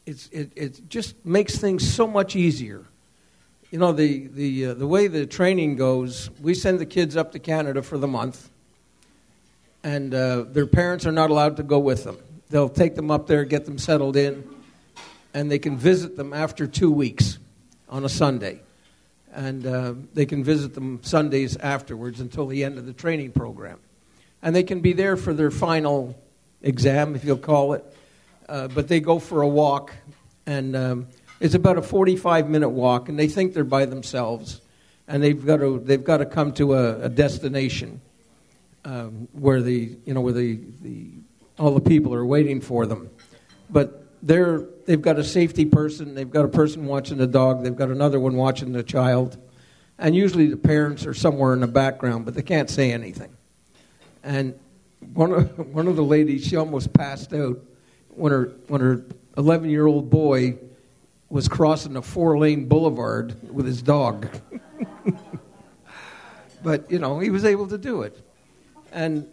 It's, it, it just makes things so much easier. You know, the, the, uh, the way the training goes, we send the kids up to Canada for the month, and uh, their parents are not allowed to go with them. They'll take them up there, get them settled in, and they can visit them after two weeks on a Sunday. And uh, they can visit them Sundays afterwards until the end of the training program. And they can be there for their final exam, if you'll call it. Uh, but they go for a walk, and um, it's about a 45 minute walk, and they think they're by themselves. And they've got to, they've got to come to a, a destination um, where, the, you know, where the, the, all the people are waiting for them. But they're, they've got a safety person, they've got a person watching the dog, they've got another one watching the child, and usually the parents are somewhere in the background, but they can't say anything. And one of one of the ladies, she almost passed out when her when her 11 year old boy was crossing a four lane boulevard with his dog. but you know, he was able to do it, and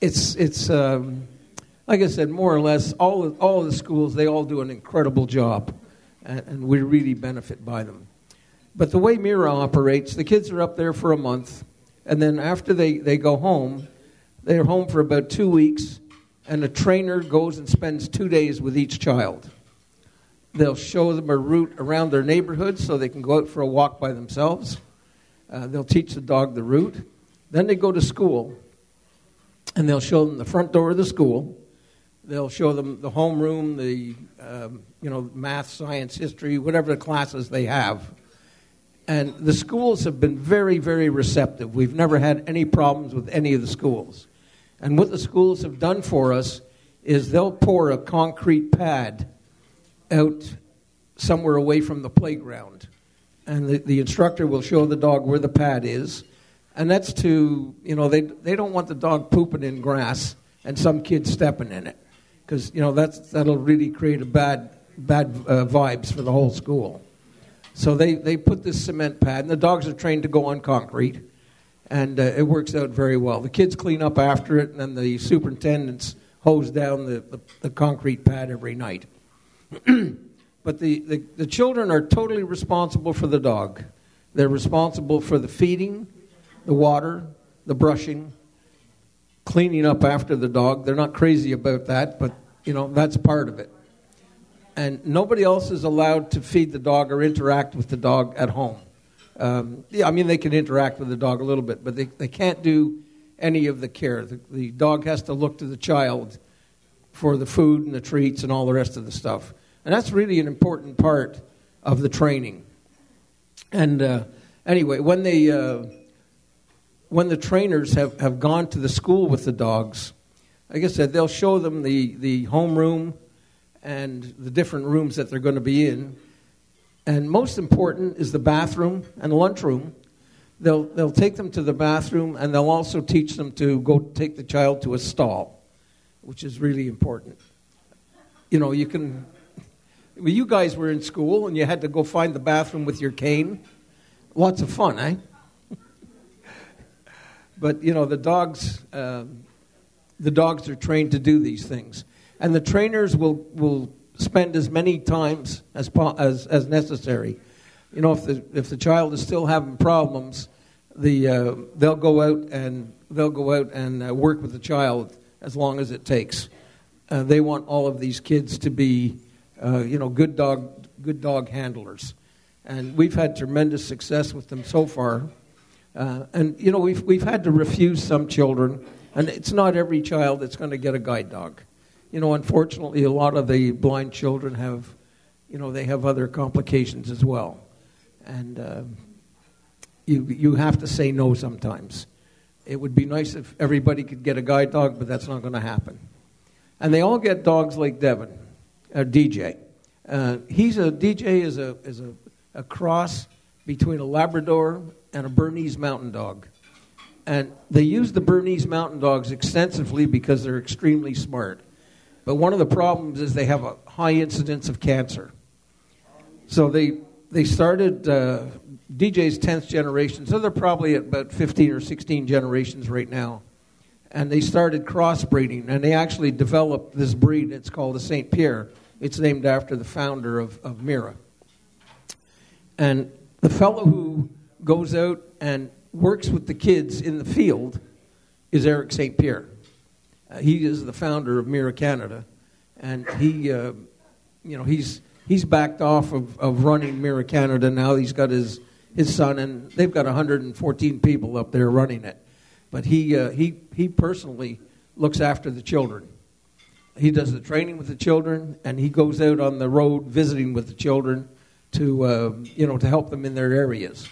it's it's um, like I said, more or less all of, all of the schools they all do an incredible job, and, and we really benefit by them. But the way Mira operates, the kids are up there for a month, and then after they, they go home, they're home for about two weeks, and a trainer goes and spends two days with each child. They'll show them a route around their neighborhood so they can go out for a walk by themselves. Uh, they'll teach the dog the route. Then they go to school, and they'll show them the front door of the school. They'll show them the homeroom, the um, you know math, science, history, whatever the classes they have. And the schools have been very, very receptive. We've never had any problems with any of the schools. And what the schools have done for us is they'll pour a concrete pad out somewhere away from the playground. And the, the instructor will show the dog where the pad is. And that's to, you know, they, they don't want the dog pooping in grass and some kid stepping in it. Because, you know, that's, that'll really create a bad, bad uh, vibes for the whole school. So they, they put this cement pad, and the dogs are trained to go on concrete, and uh, it works out very well. The kids clean up after it, and then the superintendents hose down the, the, the concrete pad every night. but the, the, the children are totally responsible for the dog. They're responsible for the feeding, the water, the brushing, cleaning up after the dog. They're not crazy about that, but you know that's part of it and nobody else is allowed to feed the dog or interact with the dog at home. Um, yeah, I mean, they can interact with the dog a little bit, but they, they can't do any of the care. The, the dog has to look to the child for the food and the treats and all the rest of the stuff. And that's really an important part of the training. And uh, anyway, when, they, uh, when the trainers have, have gone to the school with the dogs, like I said, they'll show them the, the homeroom and the different rooms that they're going to be in. And most important is the bathroom and lunchroom. They'll, they'll take them to the bathroom and they'll also teach them to go take the child to a stall, which is really important. You know, you can. Well, you guys were in school and you had to go find the bathroom with your cane. Lots of fun, eh? But, you know, the dogs. Uh, the dogs are trained to do these things and the trainers will, will spend as many times as, as, as necessary. You know, if the, if the child is still having problems, the, uh, they'll go out and they'll go out and uh, work with the child as long as it takes. Uh, they want all of these kids to be, uh, you know, good dog, good dog handlers, and we've had tremendous success with them so far. Uh, and you know, we've we've had to refuse some children, and it's not every child that's going to get a guide dog you know, unfortunately, a lot of the blind children have, you know, they have other complications as well. And uh, you, you have to say no sometimes. It would be nice if everybody could get a guide dog, but that's not going to happen. And they all get dogs like Devin, a DJ. Uh, he's a DJ is a is a, a cross between a Labrador and a Bernese Mountain Dog. And they use the Bernese Mountain Dogs extensively because they're extremely smart. But one of the problems is they have a high incidence of cancer. So they, they started, uh, DJ's 10th generation, so they're probably at about 15 or 16 generations right now. And they started crossbreeding, and they actually developed this breed. It's called the St. Pierre. It's named after the founder of, of Mira. And the fellow who goes out and works with the kids in the field is Eric St. Pierre. Uh, he is the founder of Mira Canada, and he, uh, you know, he's he's backed off of, of running Mira Canada now. He's got his his son, and they've got 114 people up there running it. But he uh, he he personally looks after the children. He does the training with the children, and he goes out on the road visiting with the children to uh, you know to help them in their areas.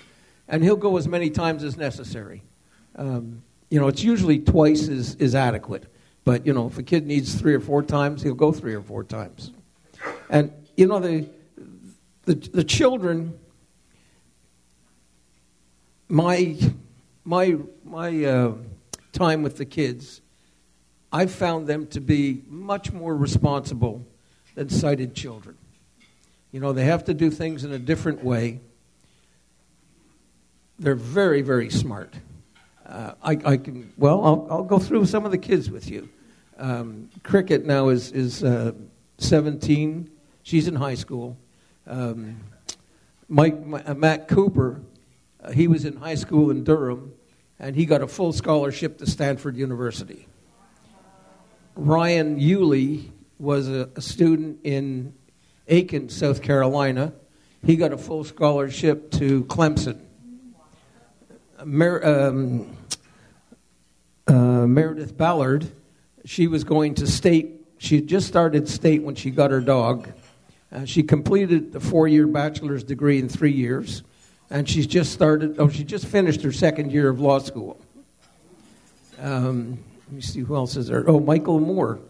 And he'll go as many times as necessary. Um, you know, it's usually twice is, is adequate. But, you know, if a kid needs three or four times, he'll go three or four times. And, you know, the, the, the children, my, my, my uh, time with the kids I've found them to be much more responsible than sighted children. You know, they have to do things in a different way. They're very, very smart. Uh, I, I, can, well, I'll, I'll, go through some of the kids with you. Um, Cricket now is, is uh, 17. She's in high school. Um, Mike, uh, Matt Cooper, uh, he was in high school in Durham, and he got a full scholarship to Stanford University. Ryan Yulee was a, a student in Aiken, South Carolina. He got a full scholarship to Clemson. Mer- um, uh, Meredith Ballard, she was going to state. She had just started state when she got her dog. Uh, she completed the four-year bachelor's degree in three years, and she's just started. Oh, she just finished her second year of law school. Um, let me see who else is there. Oh, Michael Moore.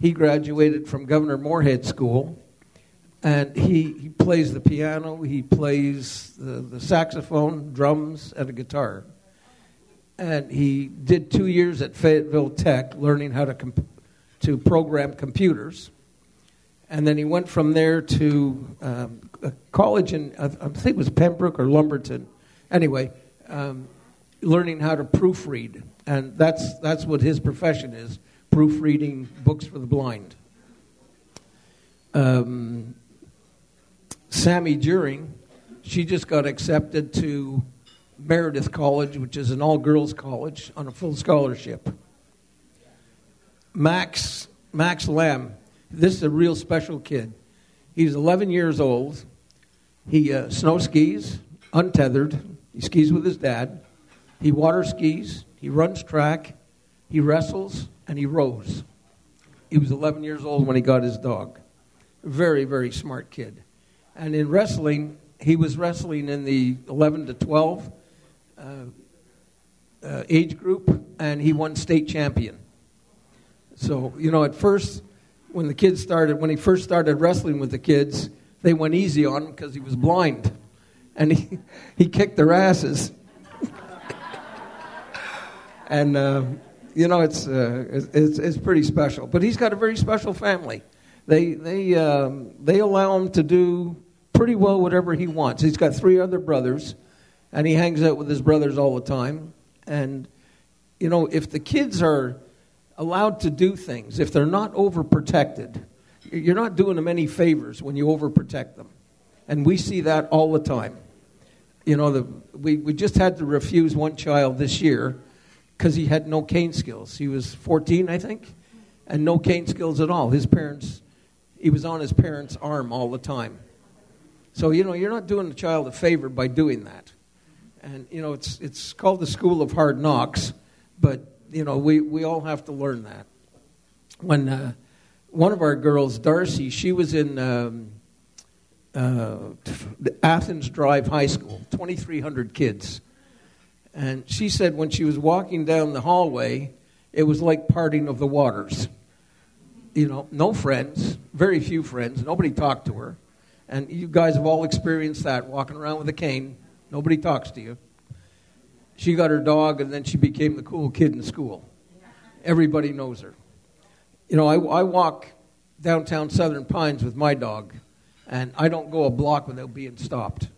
He graduated from Governor Morehead School and he, he plays the piano, he plays the, the saxophone, drums, and a guitar. And he did two years at Fayetteville Tech learning how to, comp- to program computers. And then he went from there to um, a college in, I think it was Pembroke or Lumberton. Anyway, um, learning how to proofread. And that's, that's what his profession is proofreading books for the blind. Um, Sammy During, she just got accepted to Meredith College, which is an all girls college, on a full scholarship. Max, Max Lamb, this is a real special kid. He's 11 years old. He uh, snow skis, untethered. He skis with his dad. He water skis. He runs track. He wrestles, and he rows. He was 11 years old when he got his dog. Very, very smart kid. And in wrestling, he was wrestling in the 11 to 12 uh, uh, age group, and he won state champion. So, you know, at first, when the kids started, when he first started wrestling with the kids, they went easy on him because he was blind. And he, he kicked their asses. and, uh, you know, it's, uh, it's, it's pretty special. But he's got a very special family they they um, they allow him to do pretty well whatever he wants. He's got three other brothers, and he hangs out with his brothers all the time. And you know, if the kids are allowed to do things, if they're not overprotected, you're not doing them any favors when you overprotect them. And we see that all the time. You know, the, we, we just had to refuse one child this year because he had no cane skills. He was 14, I think, and no cane skills at all. His parents he was on his parents' arm all the time. So, you know, you're not doing the child a favor by doing that. And, you know, it's, it's called the school of hard knocks, but, you know, we, we all have to learn that. When uh, one of our girls, Darcy, she was in um, uh, Athens Drive High School, 2,300 kids. And she said when she was walking down the hallway, it was like parting of the waters you know, no friends, very few friends. Nobody talked to her. And you guys have all experienced that, walking around with a cane. Nobody talks to you. She got her dog, and then she became the cool kid in school. Everybody knows her. You know, I, I walk downtown Southern Pines with my dog, and I don't go a block without being stopped.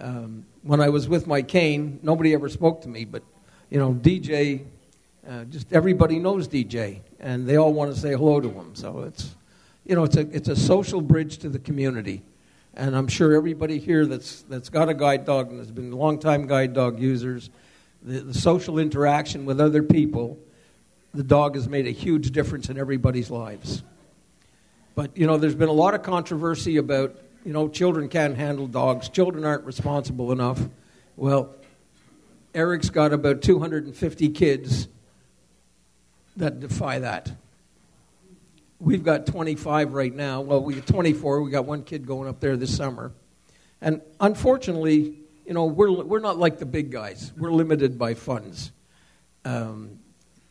Um, when I was with my cane, nobody ever spoke to me, but, you know, DJ, uh, just everybody knows DJ and they all want to say hello to him. So it's, you know, it's a, it's a social bridge to the community. And I'm sure everybody here that's, that's got a guide dog and has been long-time guide dog users, the, the social interaction with other people, the dog has made a huge difference in everybody's lives. But, you know, there's been a lot of controversy about, you know, children can't handle dogs, children aren't responsible enough. Well, Eric's got about 250 kids that defy that. We've got 25 right now. Well, we got 24. We got one kid going up there this summer. And unfortunately, you know, we're, we're not like the big guys. We're limited by funds. Um,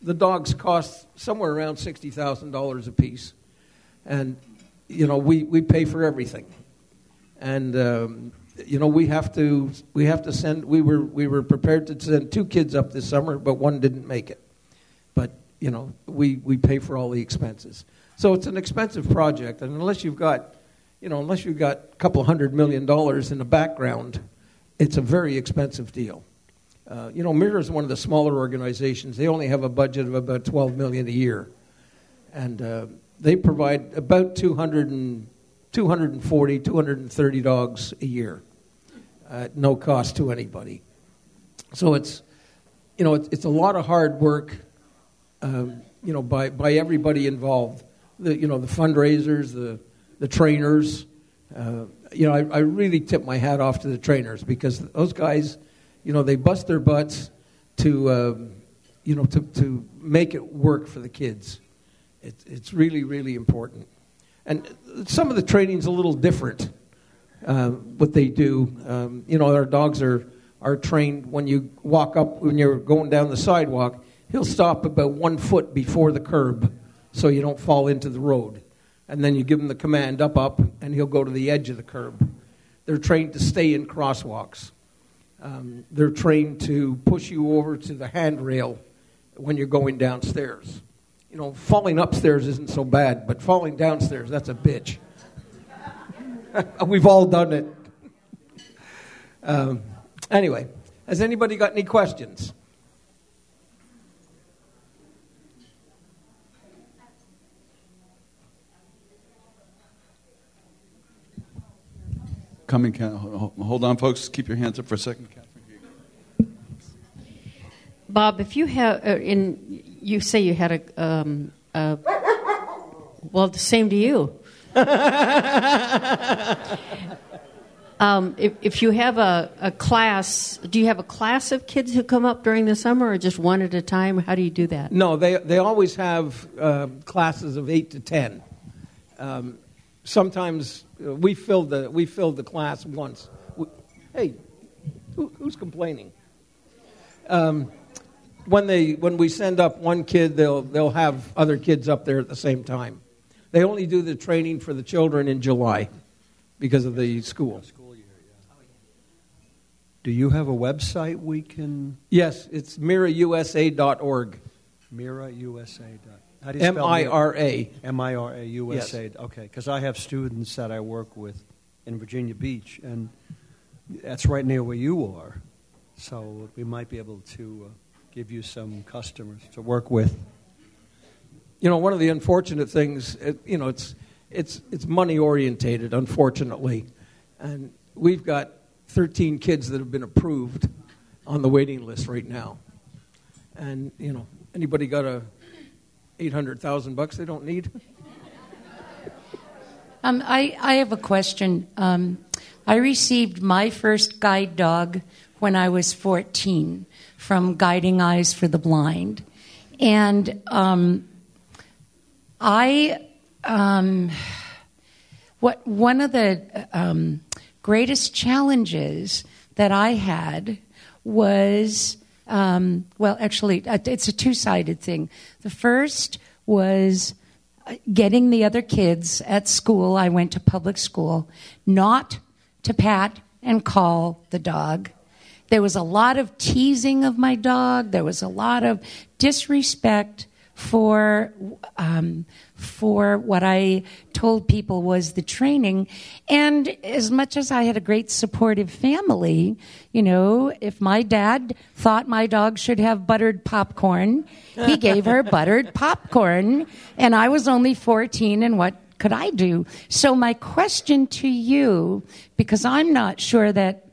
the dogs cost somewhere around $60,000 a piece. And, you know, we, we pay for everything. And, um, you know, we have to, we have to send, we were, we were prepared to send two kids up this summer, but one didn't make it. You know, we, we pay for all the expenses. So it's an expensive project, and unless you've got, you know, unless you've got a couple hundred million dollars in the background, it's a very expensive deal. Uh, you know, Mira is one of the smaller organizations. They only have a budget of about 12 million a year, and uh, they provide about 200 and, 240, 230 dogs a year at no cost to anybody. So it's, you know, it's, it's a lot of hard work, um, you know, by, by everybody involved. The, you know, the fundraisers, the, the trainers. Uh, you know, I, I really tip my hat off to the trainers because those guys, you know, they bust their butts to, um, you know, to, to make it work for the kids. It, it's really, really important. And some of the training's a little different, uh, what they do. Um, you know, our dogs are, are trained when you walk up, when you're going down the sidewalk, he'll stop about one foot before the curb so you don't fall into the road. And then you give him the command up, up, and he'll go to the edge of the curb. They're trained to stay in crosswalks. Um, they're trained to push you over to the handrail when you're going downstairs. You know, falling upstairs isn't so bad, but falling downstairs, that's a bitch. We've all done it. Um, anyway, has anybody got any questions? Coming, hold on, folks. Keep your hands up for a second. Bob, if you have, uh, in you say you had a, um, a well, the same to you. um, if, if you have a, a class, do you have a class of kids who come up during the summer, or just one at a time? How do you do that? No, they they always have uh, classes of eight to ten. Um, sometimes uh, we filled the we filled the class once. We, hey, who, who's complaining? Um, when they when we send up one kid, they'll they'll have other kids up there at the same time. They only do the training for the children in July because of the school. Do you have a website we can? Yes, it's mirausa.org. Mirausa. How do you spell M I R A. M I R A U S A. Okay, because I have students that I work with in Virginia Beach, and that's right near where you are. So we might be able to. Uh, give you some customers to work with. You know, one of the unfortunate things, it, you know, it's, it's, it's money orientated, unfortunately. And we've got 13 kids that have been approved on the waiting list right now. And, you know, anybody got a 800,000 bucks they don't need? Um, I, I have a question. Um, I received my first guide dog when I was 14 from Guiding Eyes for the Blind. And um, I, um, what one of the um, greatest challenges that I had was, um, well, actually, uh, it's a two sided thing. The first was uh, getting the other kids at school, I went to public school, not to pat and call the dog there was a lot of teasing of my dog. There was a lot of disrespect for um, for what I told people was the training. And as much as I had a great supportive family, you know, if my dad thought my dog should have buttered popcorn, he gave her buttered popcorn. And I was only 14, and what could I do? So, my question to you, because I'm not sure that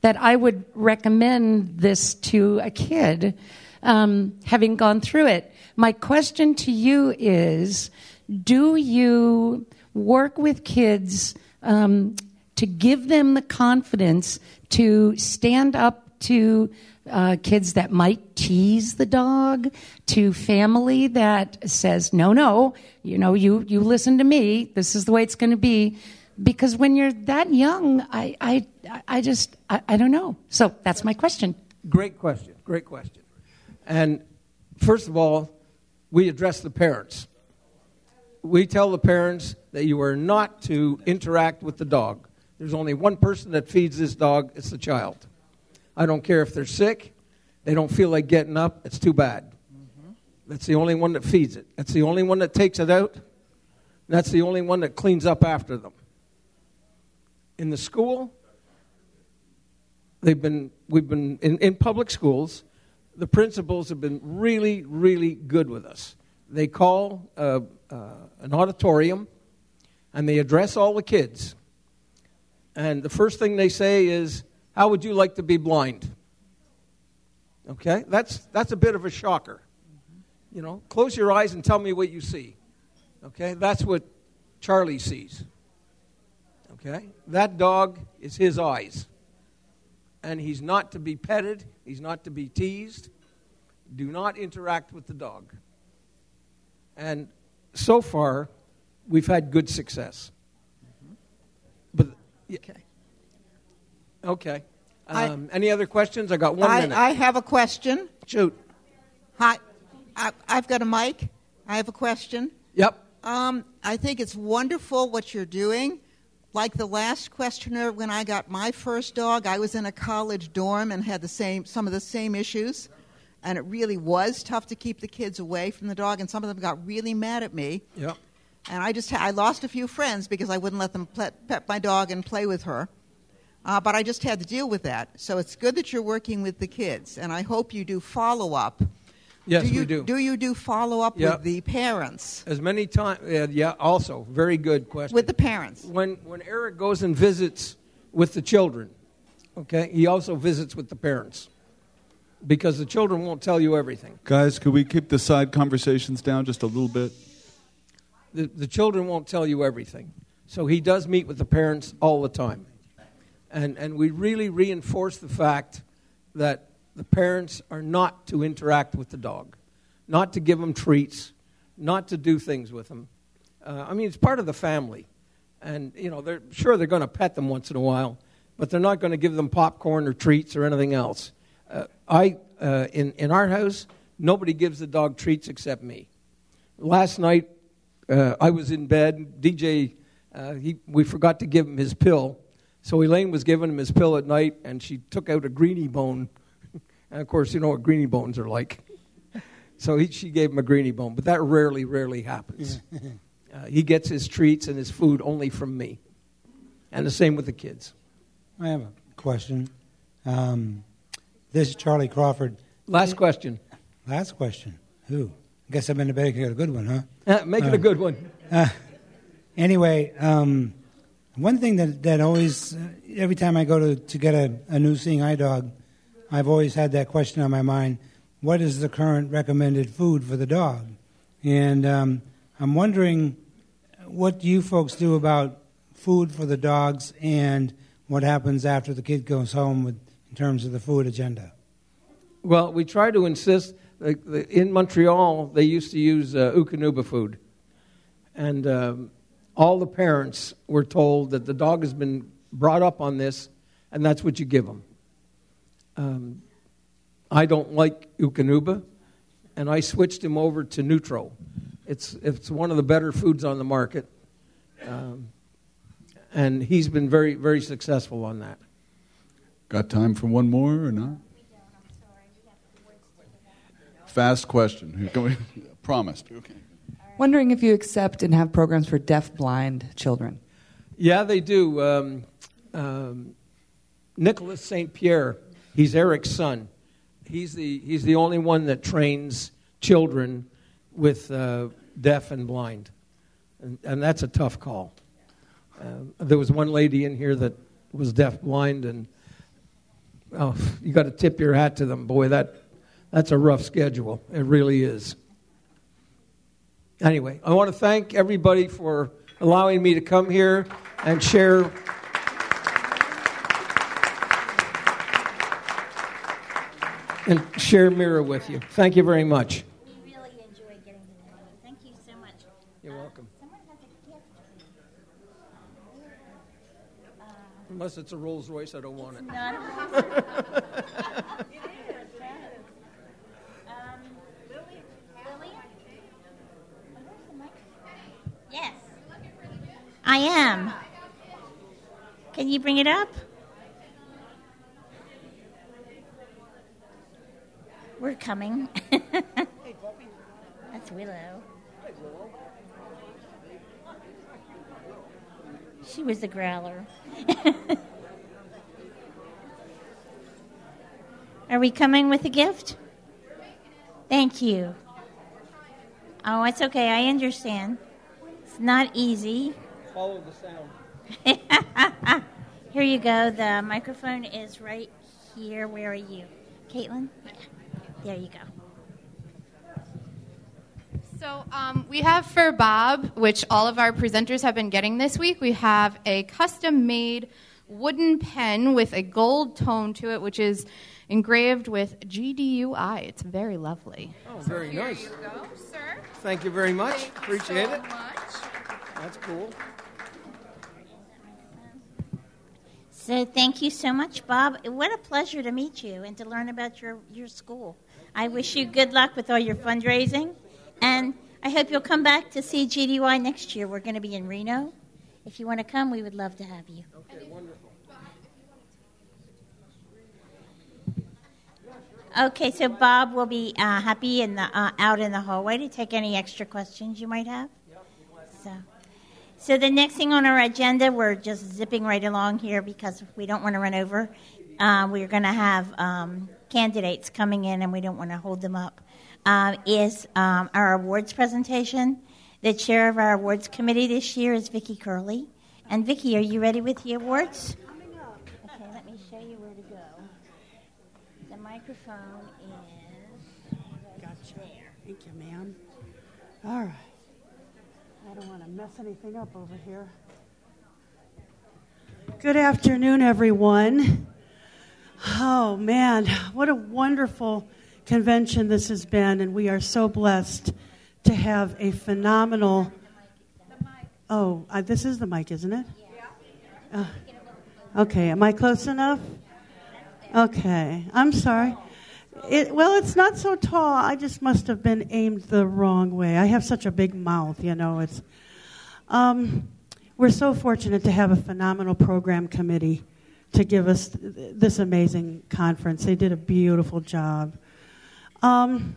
that I would recommend this to a kid um, having gone through it. My question to you is do you work with kids um, to give them the confidence to stand up to uh, kids that might tease the dog, to family that says, no, no, you know, you, you listen to me, this is the way it's going to be because when you're that young, I, I, I just, I, I don't know. So that's my question. Great question. Great question. And first of all, we address the parents. We tell the parents that you are not to interact with the dog. There's only one person that feeds this dog, it's the child. I don't care if they're sick, they don't feel like getting up, it's too bad. Mm-hmm. That's the only one that feeds it. That's the only one that takes it out. That's the only one that cleans up after them. In the school, they've been, we've been in, in public schools, the principals have been really, really good with us. They call uh, uh, an auditorium and they address all the kids. And the first thing they say is, How would you like to be blind? Okay? That's, that's a bit of a shocker. You know, close your eyes and tell me what you see. Okay? That's what Charlie sees. Okay? That dog is his eyes. And he's not to be petted, he's not to be teased. Do not interact with the dog. And so far, we've had good success. But okay, okay. Um, any other questions? I got one I, minute. I have a question. Shoot. Hi, I, I've got a mic. I have a question. Yep. Um, I think it's wonderful what you're doing. Like the last questioner, when I got my first dog, I was in a college dorm and had the same some of the same issues, and it really was tough to keep the kids away from the dog. And some of them got really mad at me. Yep. And I just I lost a few friends because I wouldn't let them pet, pet my dog and play with her. Uh, but I just had to deal with that. So it's good that you're working with the kids, and I hope you do follow up. Yes, do you, we do. Do you do follow up Yep. with the parents? As many times, uh, yeah. Also, very good question. With the parents. When when Eric goes and visits with the children, okay, he also visits with the parents because the children won't tell you everything. Guys, could we keep the side conversations down just a little bit? The, the children won't tell you everything. So he does meet with the parents all the time. And, and we really reinforce the fact that the parents are not to interact with the dog, not to give them treats, not to do things with them. Uh, I mean, it's part of the family. And, you know, they're sure they're going to pet them once in a while, but they're not going to give them popcorn or treats or anything else. Uh, I, uh, in, in our house, nobody gives the dog treats except me. Last night, uh, I was in bed. DJ, uh, he, we forgot to give him his pill. So Elaine was giving him his pill at night, and she took out a greenie bone. And of course, you know what greenie bones are like. so he, she gave him a greenie bone, but that rarely, rarely happens. uh, he gets his treats and his food only from me. And the same with the kids. I have a question. Um, this is Charlie Crawford. Last question. Last question. Who? I guess I've been to bed to get a good one, huh? Uh, make it a good one. Uh, anyway, um, one thing that, that always, uh, every time I go to, to get a, a new seeing eye dog, I've always had that question on my mind what is the current recommended food for the dog? And um, I'm wondering what you folks do about food for the dogs and what happens after the kid goes home with, in terms of the food agenda. Well, we try to insist. Like in Montreal, they used to use uh, Eukanuba food, and um, all the parents were told that the dog has been brought up on this, and that's what you give them. Um, I don't like Eukanuba, and I switched him over to Nutro. It's it's one of the better foods on the market, um, and he's been very very successful on that. Got time for one more or not? Fast question. Who Promised. Okay. Wondering if you accept and have programs for deaf blind children. Yeah, they do. Um, um, Nicholas St. Pierre, he's Eric's son. He's the, he's the only one that trains children with uh, deaf and blind. And, and that's a tough call. Uh, there was one lady in here that was deaf blind, and oh, you got to tip your hat to them. Boy, that, that's a rough schedule. It really is. Anyway, I want to thank everybody for allowing me to come here and share. And share Mira with you. Thank you very much. We really enjoy getting to know you. Thank you so much. You're welcome. Someone has a gift. Unless it's a Rolls Royce, I don't want it. Not a Rolls Royce. It is, yes. Um, Lily? Lily? Where's the mic? Yes. I am. Can you bring it up? We're coming. That's Willow. She was a growler. Are we coming with a gift? Thank you. Oh, it's okay. I understand. It's not easy. Follow the sound. Here you go. The microphone is right here. Where are you? Caitlin? Yeah. There you go. So um, we have for Bob, which all of our presenters have been getting this week, we have a custom-made wooden pen with a gold tone to it, which is engraved with GDUI. It's very lovely. Oh, very Here nice. you go, sir. Thank you very much. Thank you Appreciate so it. much. That's cool. So thank you so much, Bob. What a pleasure to meet you and to learn about your, your school. I wish you good luck with all your fundraising, and I hope you'll come back to see GDUI next year. We're going to be in Reno. If you want to come, we would love to have you. Okay, wonderful. Okay, so Bob will be uh, happy in the uh, out in the hallway to take any extra questions you might have. So, so the next thing on our agenda, we're just zipping right along here because we don't want to run over. Uh, we're going to have um, candidates coming in, and we don't want to hold them up. Uh, is um, our awards presentation? The chair of our awards committee this year is Vicki Curley. And Vicki, are you ready with the awards? Okay, let me show you where to go. The microphone is Gotcha. Thank you, ma'am. All right. I don't want to mess anything up over here. Good afternoon, everyone. Oh, man, what a wonderful convention this has been, and we are so blessed to have a phenomenal. Oh, uh, this is the mic, isn't it? Uh, okay, am I close enough? Okay, I'm sorry. It, well, it's not so tall. I just must have been aimed the wrong way. I have such a big mouth, you know. It's. Um, we're so fortunate to have a phenomenal program committee to give us this amazing conference. They did a beautiful job. Um,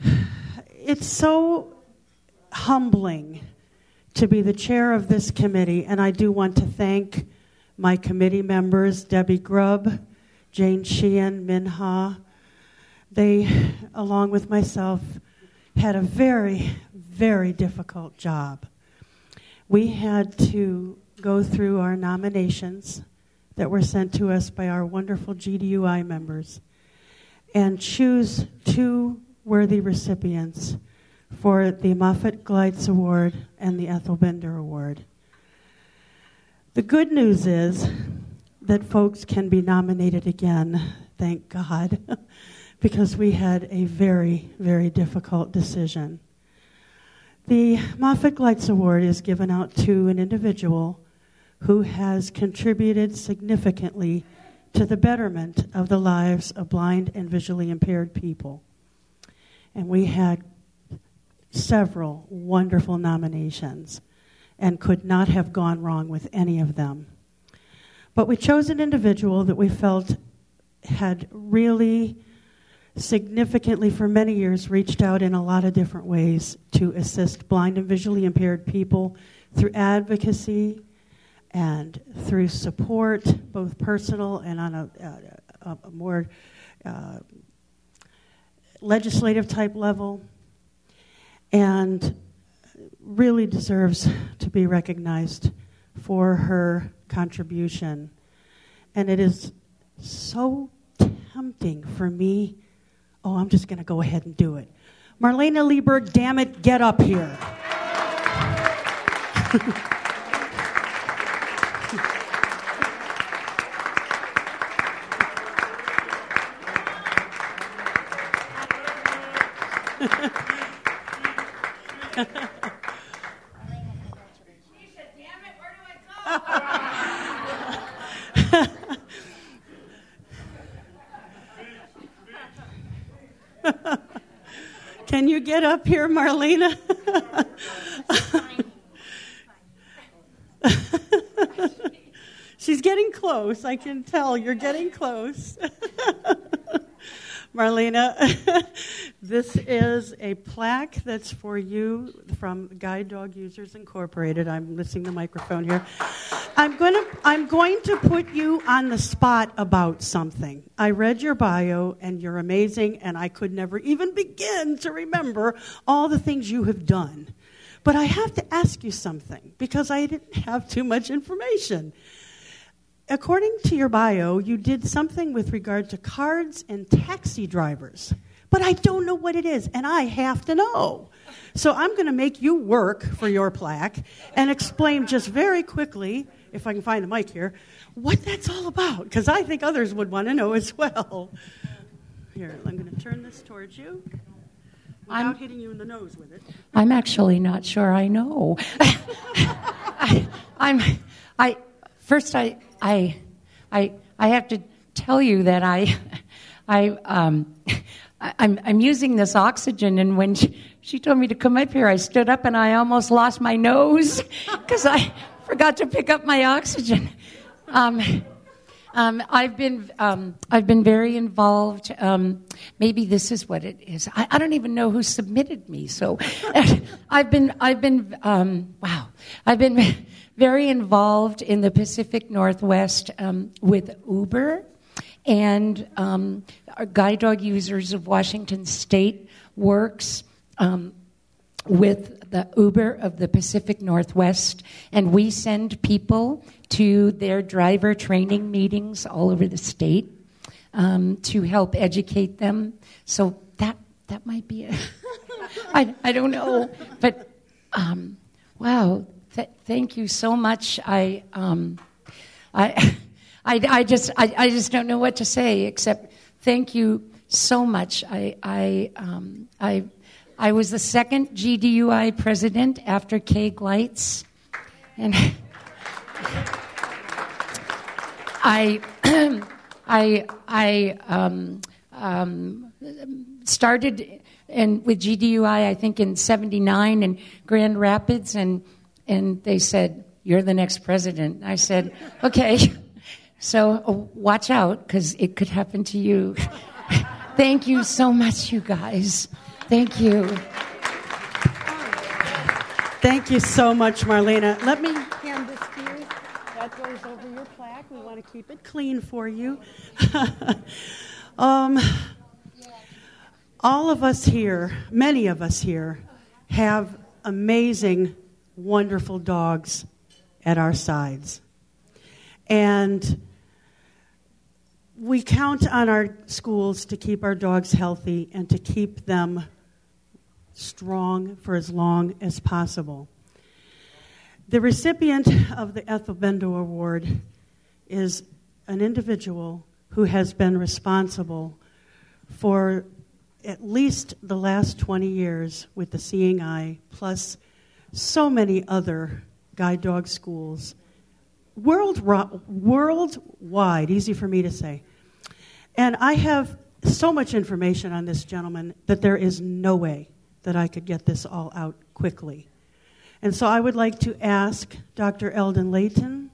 it's so humbling to be the chair of this committee, and I do want to thank my committee members, Debbie Grubb, Jane Sheehan, Minha. They, along with myself, had a very, very difficult job. We had to go through our nominations that were sent to us by our wonderful GDUI members and choose two worthy recipients for the Moffat Glides Award and the Ethel Bender Award. The good news is that folks can be nominated again, thank God, because we had a very, very difficult decision. The Moffat Glides Award is given out to an individual who has contributed significantly to the betterment of the lives of blind and visually impaired people. And we had several wonderful nominations and could not have gone wrong with any of them. But we chose an individual that we felt had really significantly, for many years, reached out in a lot of different ways to assist blind and visually impaired people through advocacy and through support, both personal and on a, a, a more uh, legislative type level, and really deserves to be recognized for her contribution. And it is so tempting for me. Oh, I'm just going to go ahead and do it. Marlaina Lieberg, damn it, get up here. Can you get up here, Marlaina? She's getting close. I can tell you're getting close. Marlaina, this is a plaque that's for you from Guide Dog Users Incorporated. I'm missing the microphone here. I'm going to I'm going to put you on the spot about something. I read your bio and you're amazing and I could never even begin to remember all the things you have done. But I have to ask you something because I didn't have too much information. According to your bio, you did something with regard to cards and taxi drivers, but I don't know what it is, and I have to know. So I'm going to make you work for your plaque and explain just very quickly, if I can find the mic here, what that's all about, because I think others would want to know as well. Here, I'm going to turn this towards you without I'm- hitting you in the nose with it. I'm actually not sure I know. I, I'm, I, first I, I, I, I have to tell you that I, I, um, I- I'm, I'm using this oxygen, and when she, she told me to come up here, I stood up and I almost lost my nose because I forgot to pick up my oxygen. Um, um, I've been um, I've been very involved. Um, maybe this is what it is. I, I don't even know who submitted me. So I've been I've been um, wow. I've been very involved in the Pacific Northwest um, with Uber and um, our guide dog users of Washington State works. Um, with the Uber of the Pacific Northwest, and we send people to their driver training meetings all over the state um, to help educate them. So that that might be it. I, I don't know, but um, wow, th- thank you so much. I um, I, I I just I, I just don't know what to say except thank you so much. I I um, I. I was the second GDUI president after Kay Gleitz. And I, I, I um, um, started in, with GDUI, I think, in 79 in Grand Rapids, and, and they said, You're the next president. I said, Okay. So uh, watch out, because it could happen to you. Thank you so much, you guys. Thank you. Thank you so much, Marlaina. Let me hand this to you. That goes over your plaque. We want to keep it clean for you. um, all of us here, many of us here, have amazing, wonderful dogs at our sides. And we count on our schools to keep our dogs healthy and to keep them strong for as long as possible. The recipient of the Ethel Bender Award is an individual who has been responsible for at least the last 20 years with the Seeing Eye, plus so many other guide dog schools, world, worldwide, easy for me to say. And I have so much information on this gentleman that there is no way that I could get this all out quickly. And so I would like to ask Dr. Eldin Leighton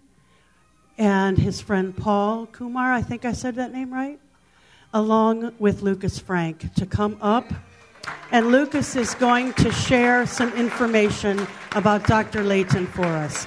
and his friend Paul Kumar, I think I said that name right, along with Lucas Frank to come up. And Lucas is going to share some information about Dr. Leighton for us.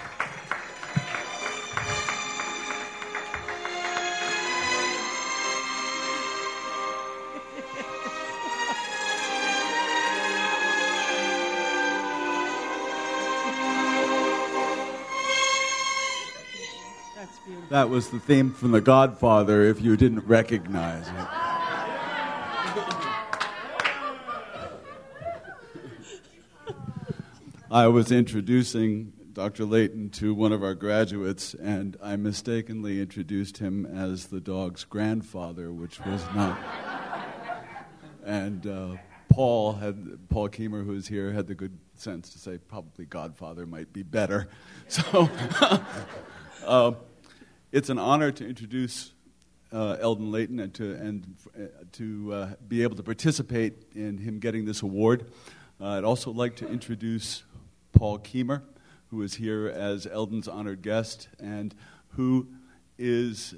That was the theme from The Godfather if you didn't recognize it. I was introducing Dr. Leighton to one of our graduates, and I mistakenly introduced him as the dog's grandfather, which was not. And uh, Paul had Paul Keemer, who is here, had the good sense to say probably Godfather might be better. So. uh, it's an honor to introduce uh, Eldin Leighton and to, and, uh, to uh, be able to participate in him getting this award. Uh, I'd also like to introduce Paul Keemer, who is here as Eldin's honored guest and who is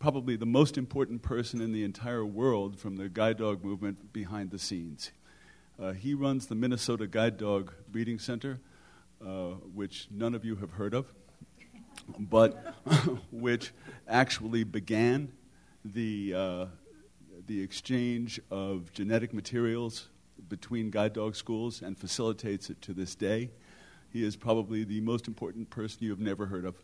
probably the most important person in the entire world from the guide dog movement behind the scenes. Uh, he runs the Minnesota Guide Dog Breeding Center, uh, which none of you have heard of, but which actually began the, uh, the exchange of genetic materials between guide dog schools and facilitates it to this day. He is probably the most important person you have never heard of.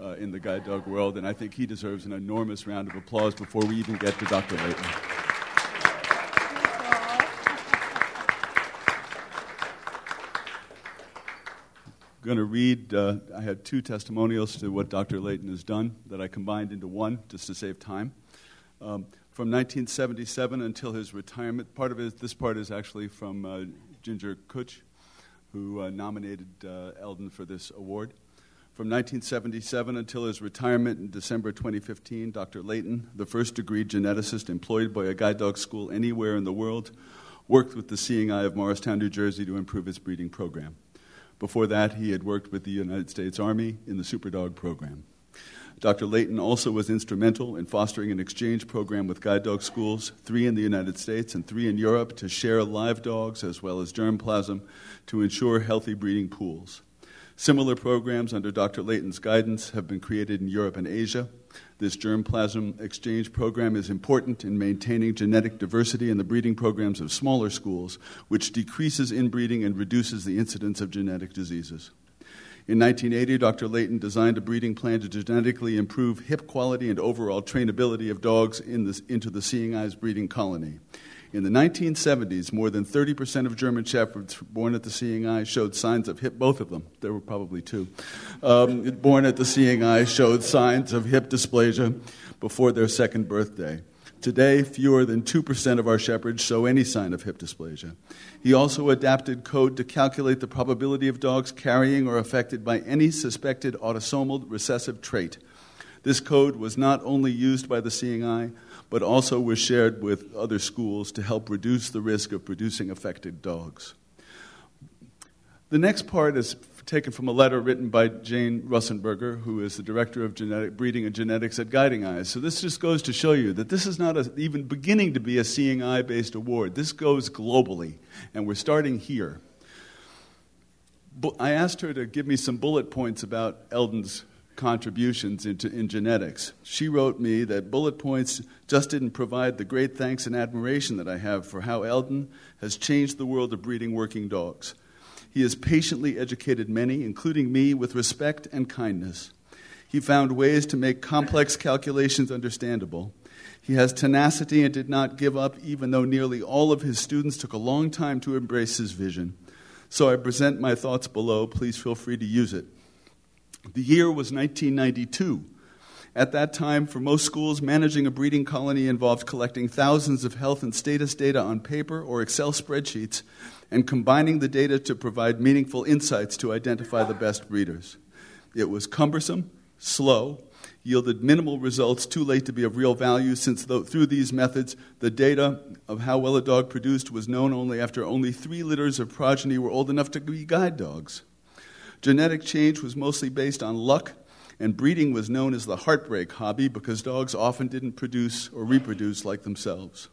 Uh, in the guide dog world, and I think he deserves an enormous round of applause before we even get to Dr. Leighton. Going to read, uh, I had two testimonials to what Dr. Leighton has done that I combined into one just to save time. Um, from 1977 until his retirement, part of his, this part is actually from uh, Ginger Kutch, who uh, nominated uh, Eldin for this award. From 1977 until his retirement in December 2015, Dr. Leighton, the first degree geneticist employed by a guide dog school anywhere in the world, worked with the Seeing Eye of Morristown, New Jersey to improve its breeding program. Before that, he had worked with the United States Army in the Superdog program. Dr. Leighton also was instrumental in fostering an exchange program with guide dog schools, three in the United States and three in Europe, to share live dogs as well as germplasm to ensure healthy breeding pools. Similar programs under Dr. Leighton's guidance have been created in Europe and Asia. This germplasm exchange program is important in maintaining genetic diversity in the breeding programs of smaller schools, which decreases inbreeding and reduces the incidence of genetic diseases. In 1980, Dr. Leighton designed a breeding plan to genetically improve hip quality and overall trainability of dogs in this, into the Seeing Eyes breeding colony. In the 1970s, more than 30% of German Shepherds born at the Seeing Eye showed signs of hip, both of them, there were probably two, um, born at the Seeing Eye showed signs of hip dysplasia before their second birthday. Today, fewer than 2% of our shepherds show any sign of hip dysplasia. He also adapted code to calculate the probability of dogs carrying or affected by any suspected autosomal recessive trait. This code was not only used by the Seeing Eye, but also was shared with other schools to help reduce the risk of producing affected dogs. The next part is taken from a letter written by Jane Russenberger, who is the director of genetic, breeding and genetics at Guiding Eyes. So this just goes to show you that this is not a, even beginning to be a Seeing Eye based award. This goes globally, and we're starting here. I asked her to give me some bullet points about Eldin's contributions into, in genetics. She wrote me that bullet points just didn't provide the great thanks and admiration that I have for how Eldin has changed the world of breeding working dogs. He has patiently educated many, including me, with respect and kindness. He found ways to make complex calculations understandable. He has tenacity and did not give up, even though nearly all of his students took a long time to embrace his vision. So I present my thoughts below. Please feel free to use it. The year was 1992. At that time, for most schools, managing a breeding colony involved collecting thousands of health and status data on paper or Excel spreadsheets and combining the data to provide meaningful insights to identify the best breeders. It was cumbersome, slow, yielded minimal results too late to be of real value since through these methods the data of how well a dog produced was known only after only three litters of progeny were old enough to be guide dogs Genetic change was mostly based on luck, and breeding was known as the heartbreak hobby because dogs often didn't produce or reproduce like themselves.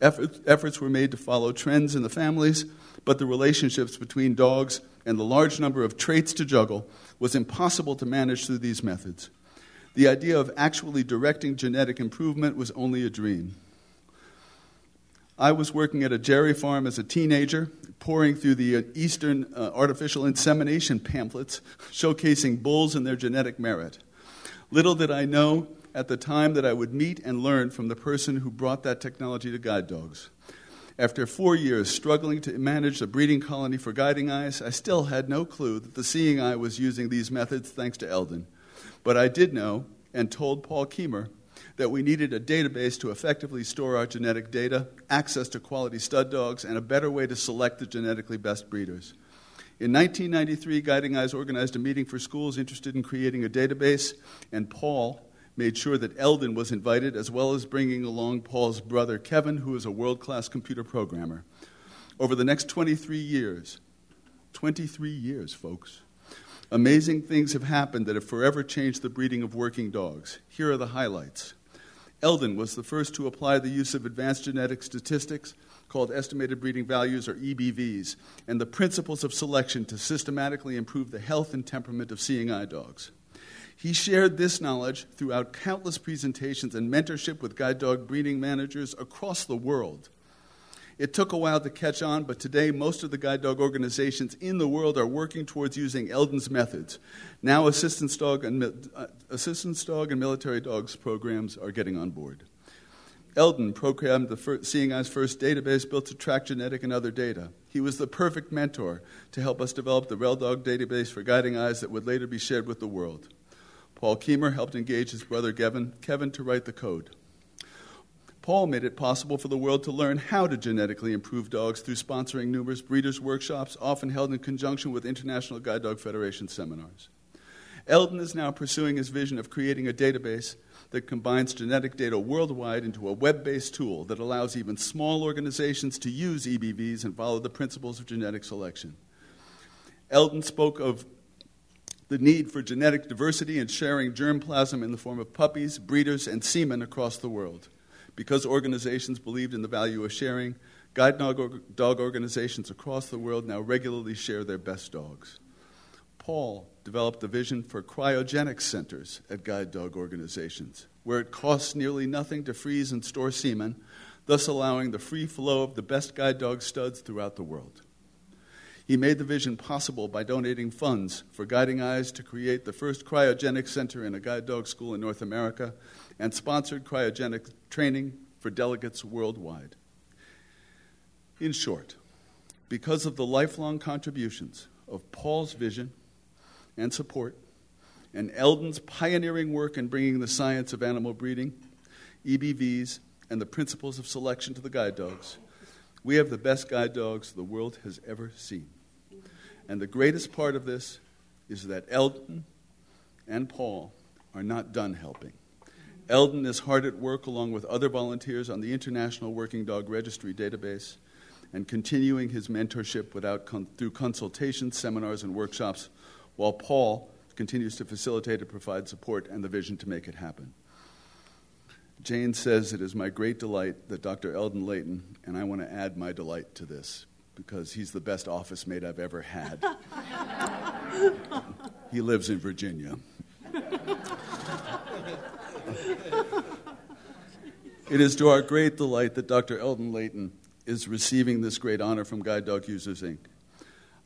efforts were made to follow trends in the families, but the relationships between dogs and the large number of traits to juggle was impossible to manage through these methods. The idea of actually directing genetic improvement was only a dream. I was working at a dairy farm as a teenager, pouring through the uh, Eastern uh, artificial insemination pamphlets showcasing bulls and their genetic merit. Little did I know at the time that I would meet and learn from the person who brought that technology to guide dogs. After four years struggling to manage a breeding colony for guiding eyes, I still had no clue that the seeing eye was using these methods thanks to Eldin. But I did know and told Paul Kiemer that we needed a database to effectively store our genetic data, access to quality stud dogs, and a better way to select the genetically best breeders. In 1993, Guiding Eyes organized a meeting for schools interested in creating a database, and Paul made sure that Eldin was invited, as well as bringing along Paul's brother Kevin, who is a world class computer programmer. Over the next 23 years, 23 years, folks, amazing things have happened that have forever changed the breeding of working dogs. Here are the highlights. Eldin was the first to apply the use of advanced genetic statistics called estimated breeding values or EBVs and the principles of selection to systematically improve the health and temperament of seeing eye dogs. He shared this knowledge throughout countless presentations and mentorship with guide dog breeding managers across the world. It took a while to catch on, but today most of the guide dog organizations in the world are working towards using Eldin's methods. Now, assistance dog and, uh, assistance dog and military dogs programs are getting on board. Eldin programmed the first, Seeing Eyes First database built to track genetic and other data. He was the perfect mentor to help us develop the Rel Dog database for guiding eyes that would later be shared with the world. Paul Kiemer helped engage his brother Kevin, Kevin to write the code. Paul made it possible for the world to learn how to genetically improve dogs through sponsoring numerous breeders' workshops, often held in conjunction with International Guide Dog Federation seminars. Eldin is now pursuing his vision of creating a database that combines genetic data worldwide into a web based tool that allows even small organizations to use EBVs and follow the principles of genetic selection. Eldin spoke of the need for genetic diversity and sharing germplasm in the form of puppies, breeders, and semen across the world. Because organizations believed in the value of sharing, guide dog organizations across the world now regularly share their best dogs. Paul developed a vision for cryogenic centers at guide dog organizations, where it costs nearly nothing to freeze and store semen, thus allowing the free flow of the best guide dog studs throughout the world. He made the vision possible by donating funds for Guiding Eyes to create the first cryogenic center in a guide dog school in North America and sponsored cryogenic training for delegates worldwide. In short, because of the lifelong contributions of Paul's vision and support, and Eldin's pioneering work in bringing the science of animal breeding, EBVs, and the principles of selection to the guide dogs, we have the best guide dogs the world has ever seen. And the greatest part of this is that Eldin and Paul are not done helping. Eldin is hard at work along with other volunteers on the International Working Dog Registry database and continuing his mentorship without con- through consultations, seminars, and workshops, while Paul continues to facilitate and provide support and the vision to make it happen. Jane says, It is my great delight that Dr. Eldin Leighton, and I want to add my delight to this because he's the best office mate I've ever had. he lives in Virginia. It is to our great delight that Dr. Eldin Leighton is receiving this great honor from Guide Dog Users Inc.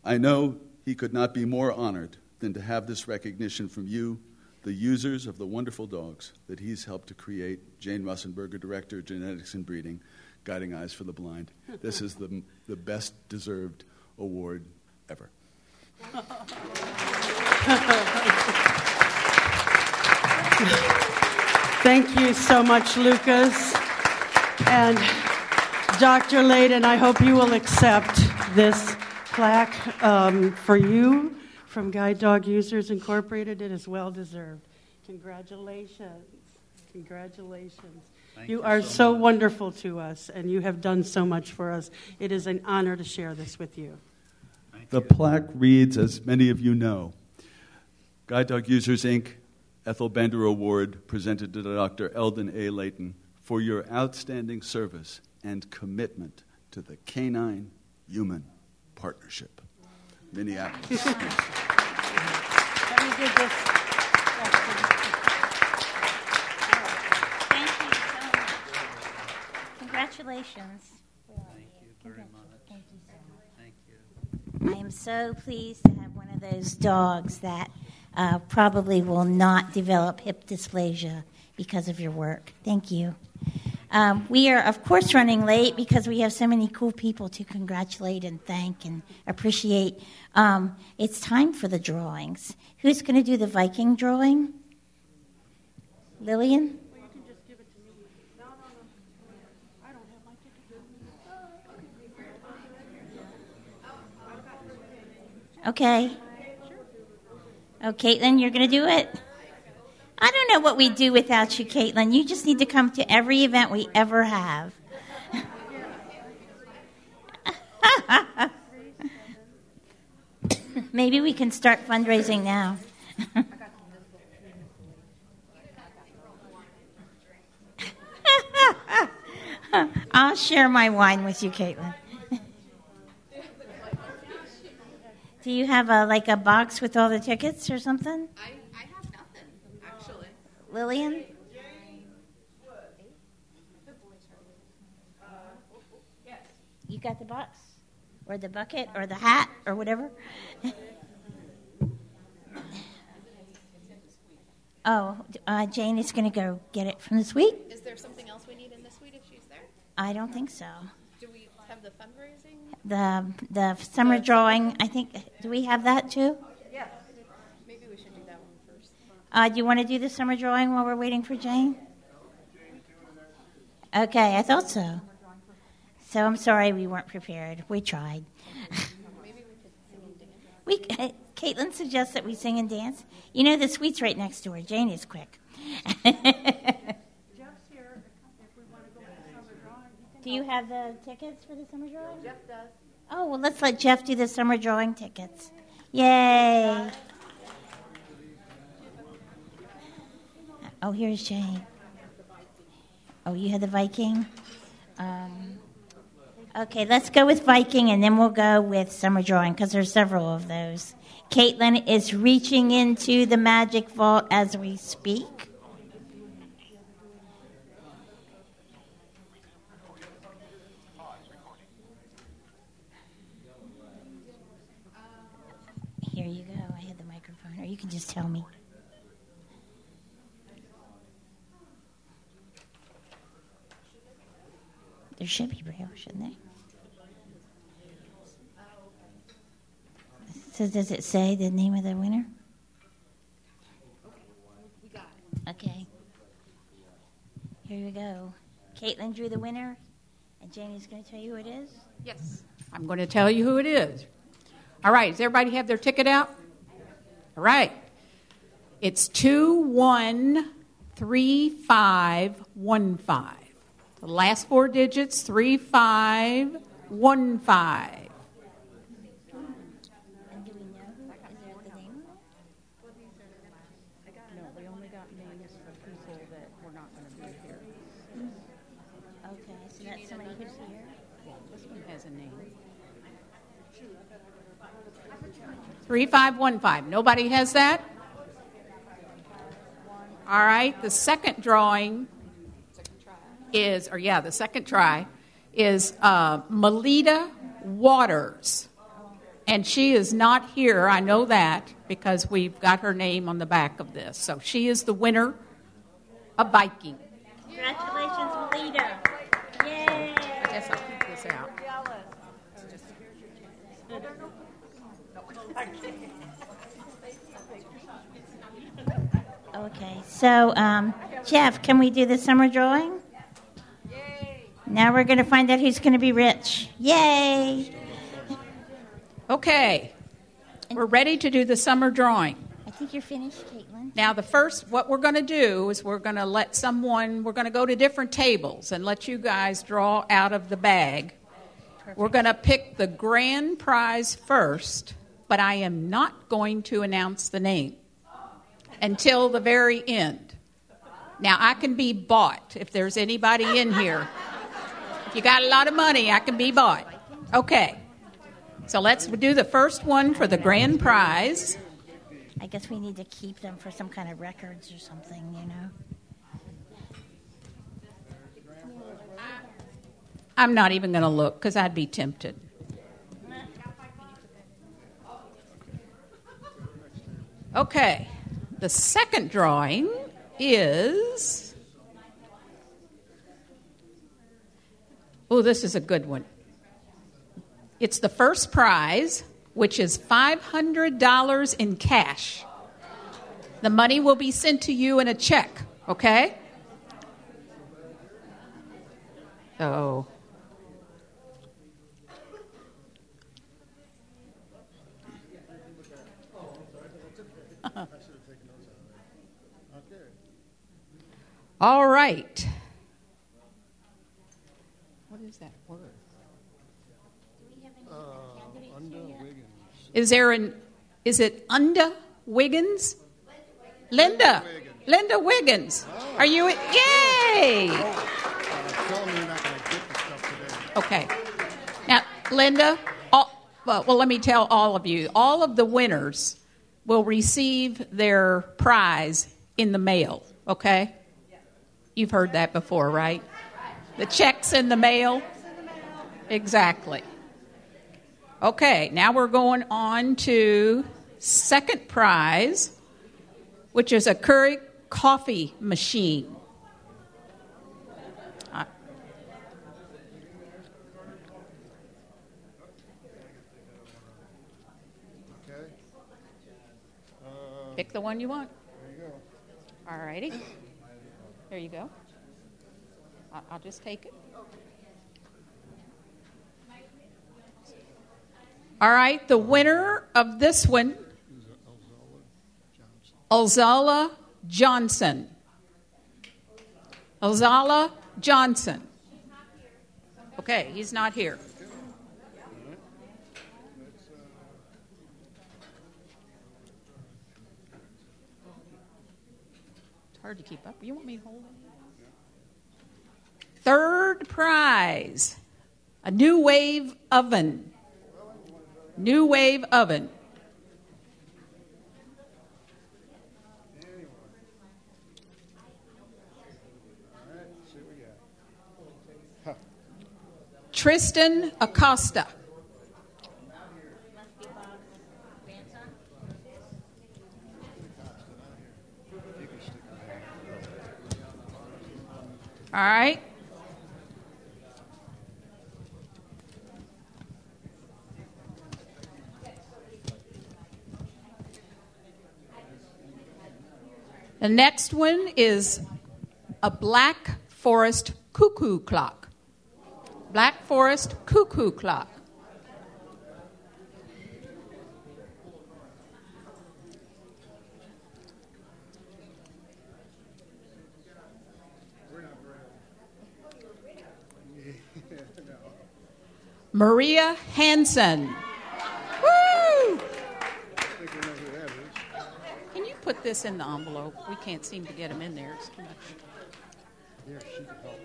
I know he could not be more honored than to have this recognition from you, the users of the wonderful dogs that he's helped to create. Jane Russenberger, Director of Genetics and Breeding, Guiding Eyes for the Blind. This is the, the best deserved award ever. Thank you so much, Lucas. And Dr. Leighton, I hope you will accept this plaque um, for you from Guide Dog Users Incorporated. It is well deserved. Congratulations. Congratulations. You, you are so, so wonderful to us, and you have done so much for us. It is an honor to share this with you. Thank the you. plaque reads, as many of you know, Guide Dog Users Inc. Ethel Bender Award presented to Dr. Eldin A. Leighton for your outstanding service and commitment to the canine human partnership. Minneapolis. Let me give this. Thank you so much. Congratulations. Thank you very much. Thank you so much. Thank you. I am so pleased to have one of those dogs that uh, probably will not develop hip dysplasia because of your work. Thank you. Um, we are, of course, running late because we have so many cool people to congratulate and thank and appreciate. Um, it's time for the drawings. Who's going to do the Viking drawing? Lillian? Okay. Oh, Caitlin, you're going to do it? I don't know what we'd do without you, Caitlin. You just need to come to every event we ever have. Maybe we can start fundraising now. I'll share my wine with you, Caitlin. Do you have a like a box with all the tickets or something? I, I have nothing, actually. Lillian? You got the box? Or the bucket? Or the hat? Or whatever? oh, uh, Jane is going to go get it from the suite? Is there something else we need in the suite if she's there? I don't think so. Do we have the fundraising? The, the summer drawing, I think, do we have that too? Yeah. Maybe we should do that one first. Uh, do you want to do the summer drawing while we're waiting for Jane? Okay, I thought so. So I'm sorry we weren't prepared. We tried. we, Caitlin suggests that we sing and dance. You know, the suite's right next door. Jane is quick. do you have the tickets for the summer drawing? Jeff does. Oh, well, let's let Jeff do the summer drawing tickets. Yay. Oh, here's Jane. Oh, you had the Viking? Um, okay, let's go with Viking and then we'll go with summer drawing because there's several of those. Caitlin is reaching into the magic vault as we speak. Here you go. I had the microphone, or you can just tell me. There should be braille, shouldn't there? So does it say the name of the winner? Okay. Here you go. Caitlin drew the winner, and Janie's going to tell you who it is. Yes. I'm going to tell you who it is. All right, does everybody have their ticket out? All right. It's 213515. The last four digits 3515. No, we only got names for people that were not going to be here. Okay, so that's somebody who's here. Yeah, this one has a name. 3515. Nobody has that? All right, the second drawing is, or yeah, the second try is uh, Melita Waters. And she is not here, I know that, because we've got her name on the back of this. So she is the winner of Viking. Congratulations, Melita. Yay. I guess I'll keep this out. Okay, so um, Jeff, can we do the summer drawing? Now we're going to find out who's going to be rich. Yay! Okay, we're ready to do the summer drawing. I think you're finished, Caitlin. Now, the first, what we're going to do is we're going to let someone, we're going to go to different tables and let you guys draw out of the bag. We're going to pick the grand prize first, but I am not going to announce the name until the very end. Now, I can be bought if there's anybody in here. If you got a lot of money, I can be bought. Okay. So let's do the first one for the grand prize. I guess we need to keep them for some kind of records or something, you know? I'm not even going to look because I'd be tempted. Okay, the second drawing is. Oh, this is a good one. It's the first prize, which is $500 in cash. The money will be sent to you in a check, okay? So. All right. What is that word? Is there an is it Unda Wiggins? Linda. Linda Wiggins. Are you yay! Tell me you're not going to get the stuff today. Okay. Now, Linda, all, well, well, let me tell all of you all of the winners will receive their prize in the mail, okay? You've heard that before, right? The checks in the mail? Exactly. Okay, now we're going on to second prize, which is a Keurig coffee machine. Pick the one you want. There you go. All righty. There you go. I- I'll just take it. All right, the winner of this one, Alzala Johnson. Alzala Johnson. Okay, he's not here. Hard to keep up. You want me to hold it? Third prize a NuWave oven. NuWave oven. Tristan Acosta. All right. The next one is a Black Forest cuckoo clock. Black Forest cuckoo clock. Maria Hansen. Woo! Can you put this in the envelope? We can't seem to get them in there. It's too much. Here, she can help.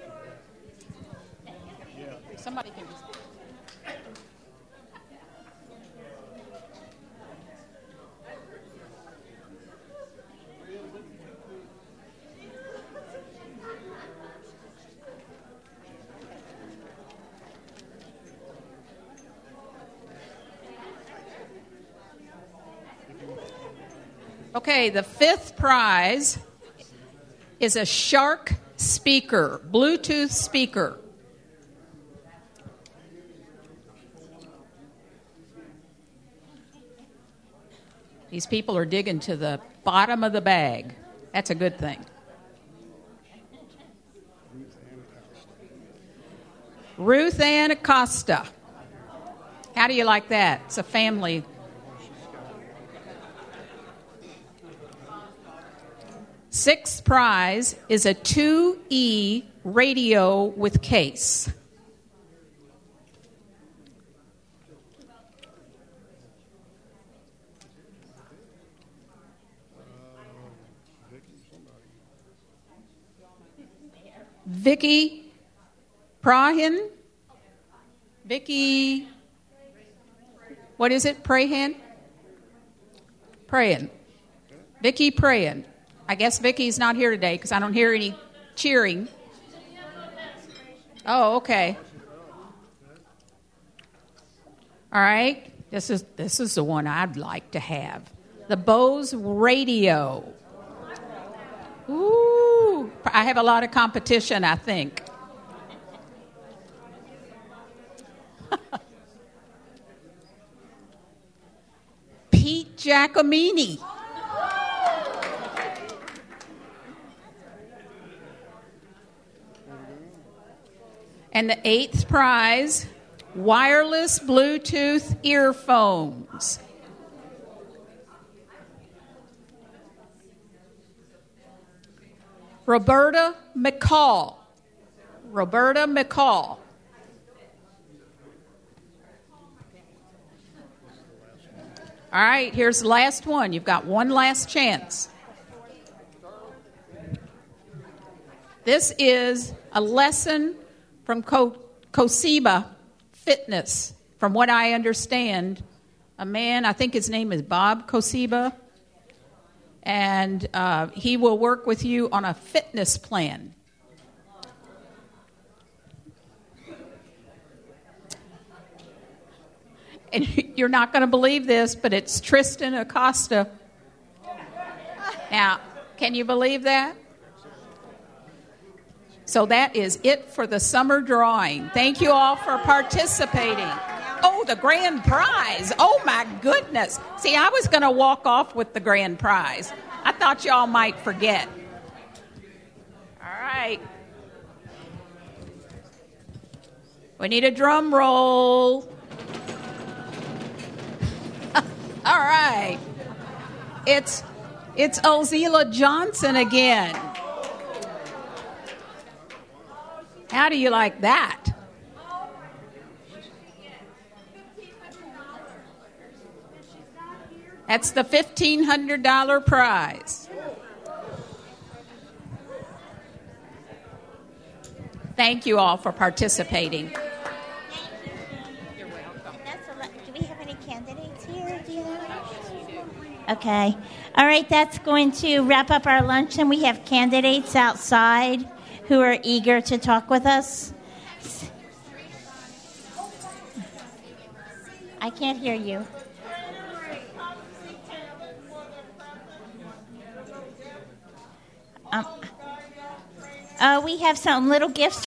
Somebody can just. Okay, the fifth prize is a Shark speaker, Bluetooth speaker. These people are digging to the bottom of the bag. That's a good thing. Ruth Ann Acosta. How do you like that? It's a family. Sixth prize is a 2E radio with case. Vicky Prahin. Vicky, what is it? Prahan? Prayan. Vicky Prayan. I guess Vicky's not here today because I don't hear any cheering. Oh, okay. All right. This is this is the one I'd like to have. The Bose Radio. Ooh, I have a lot of competition, I think. Pete Giacomini. And the eighth prize wireless Bluetooth earphones. Roberta McCall. Roberta McCall. All right, here's the last one. You've got one last chance. This is a lesson from Kosiba Fitness. From what I understand, a man, I think his name is Bob Kosiba, and uh, he will work with you on a fitness plan. And you're not going to believe this, but it's Tristan Acosta. Now, can you believe that? So that is it for the summer drawing. Thank you all for participating. Oh, the grand prize. Oh, my goodness. See, I was going to walk off with the grand prize. I thought y'all might forget. All right. We need a drum roll. all right. It's it's Ozila Johnson again. How do you like that? That's the $1,500 prize. Thank you all for participating. Do you know? Okay. All right, that's going to wrap up our luncheon. We have candidates outside who are eager to talk with us. I can't hear you. Um, uh, we have some little gifts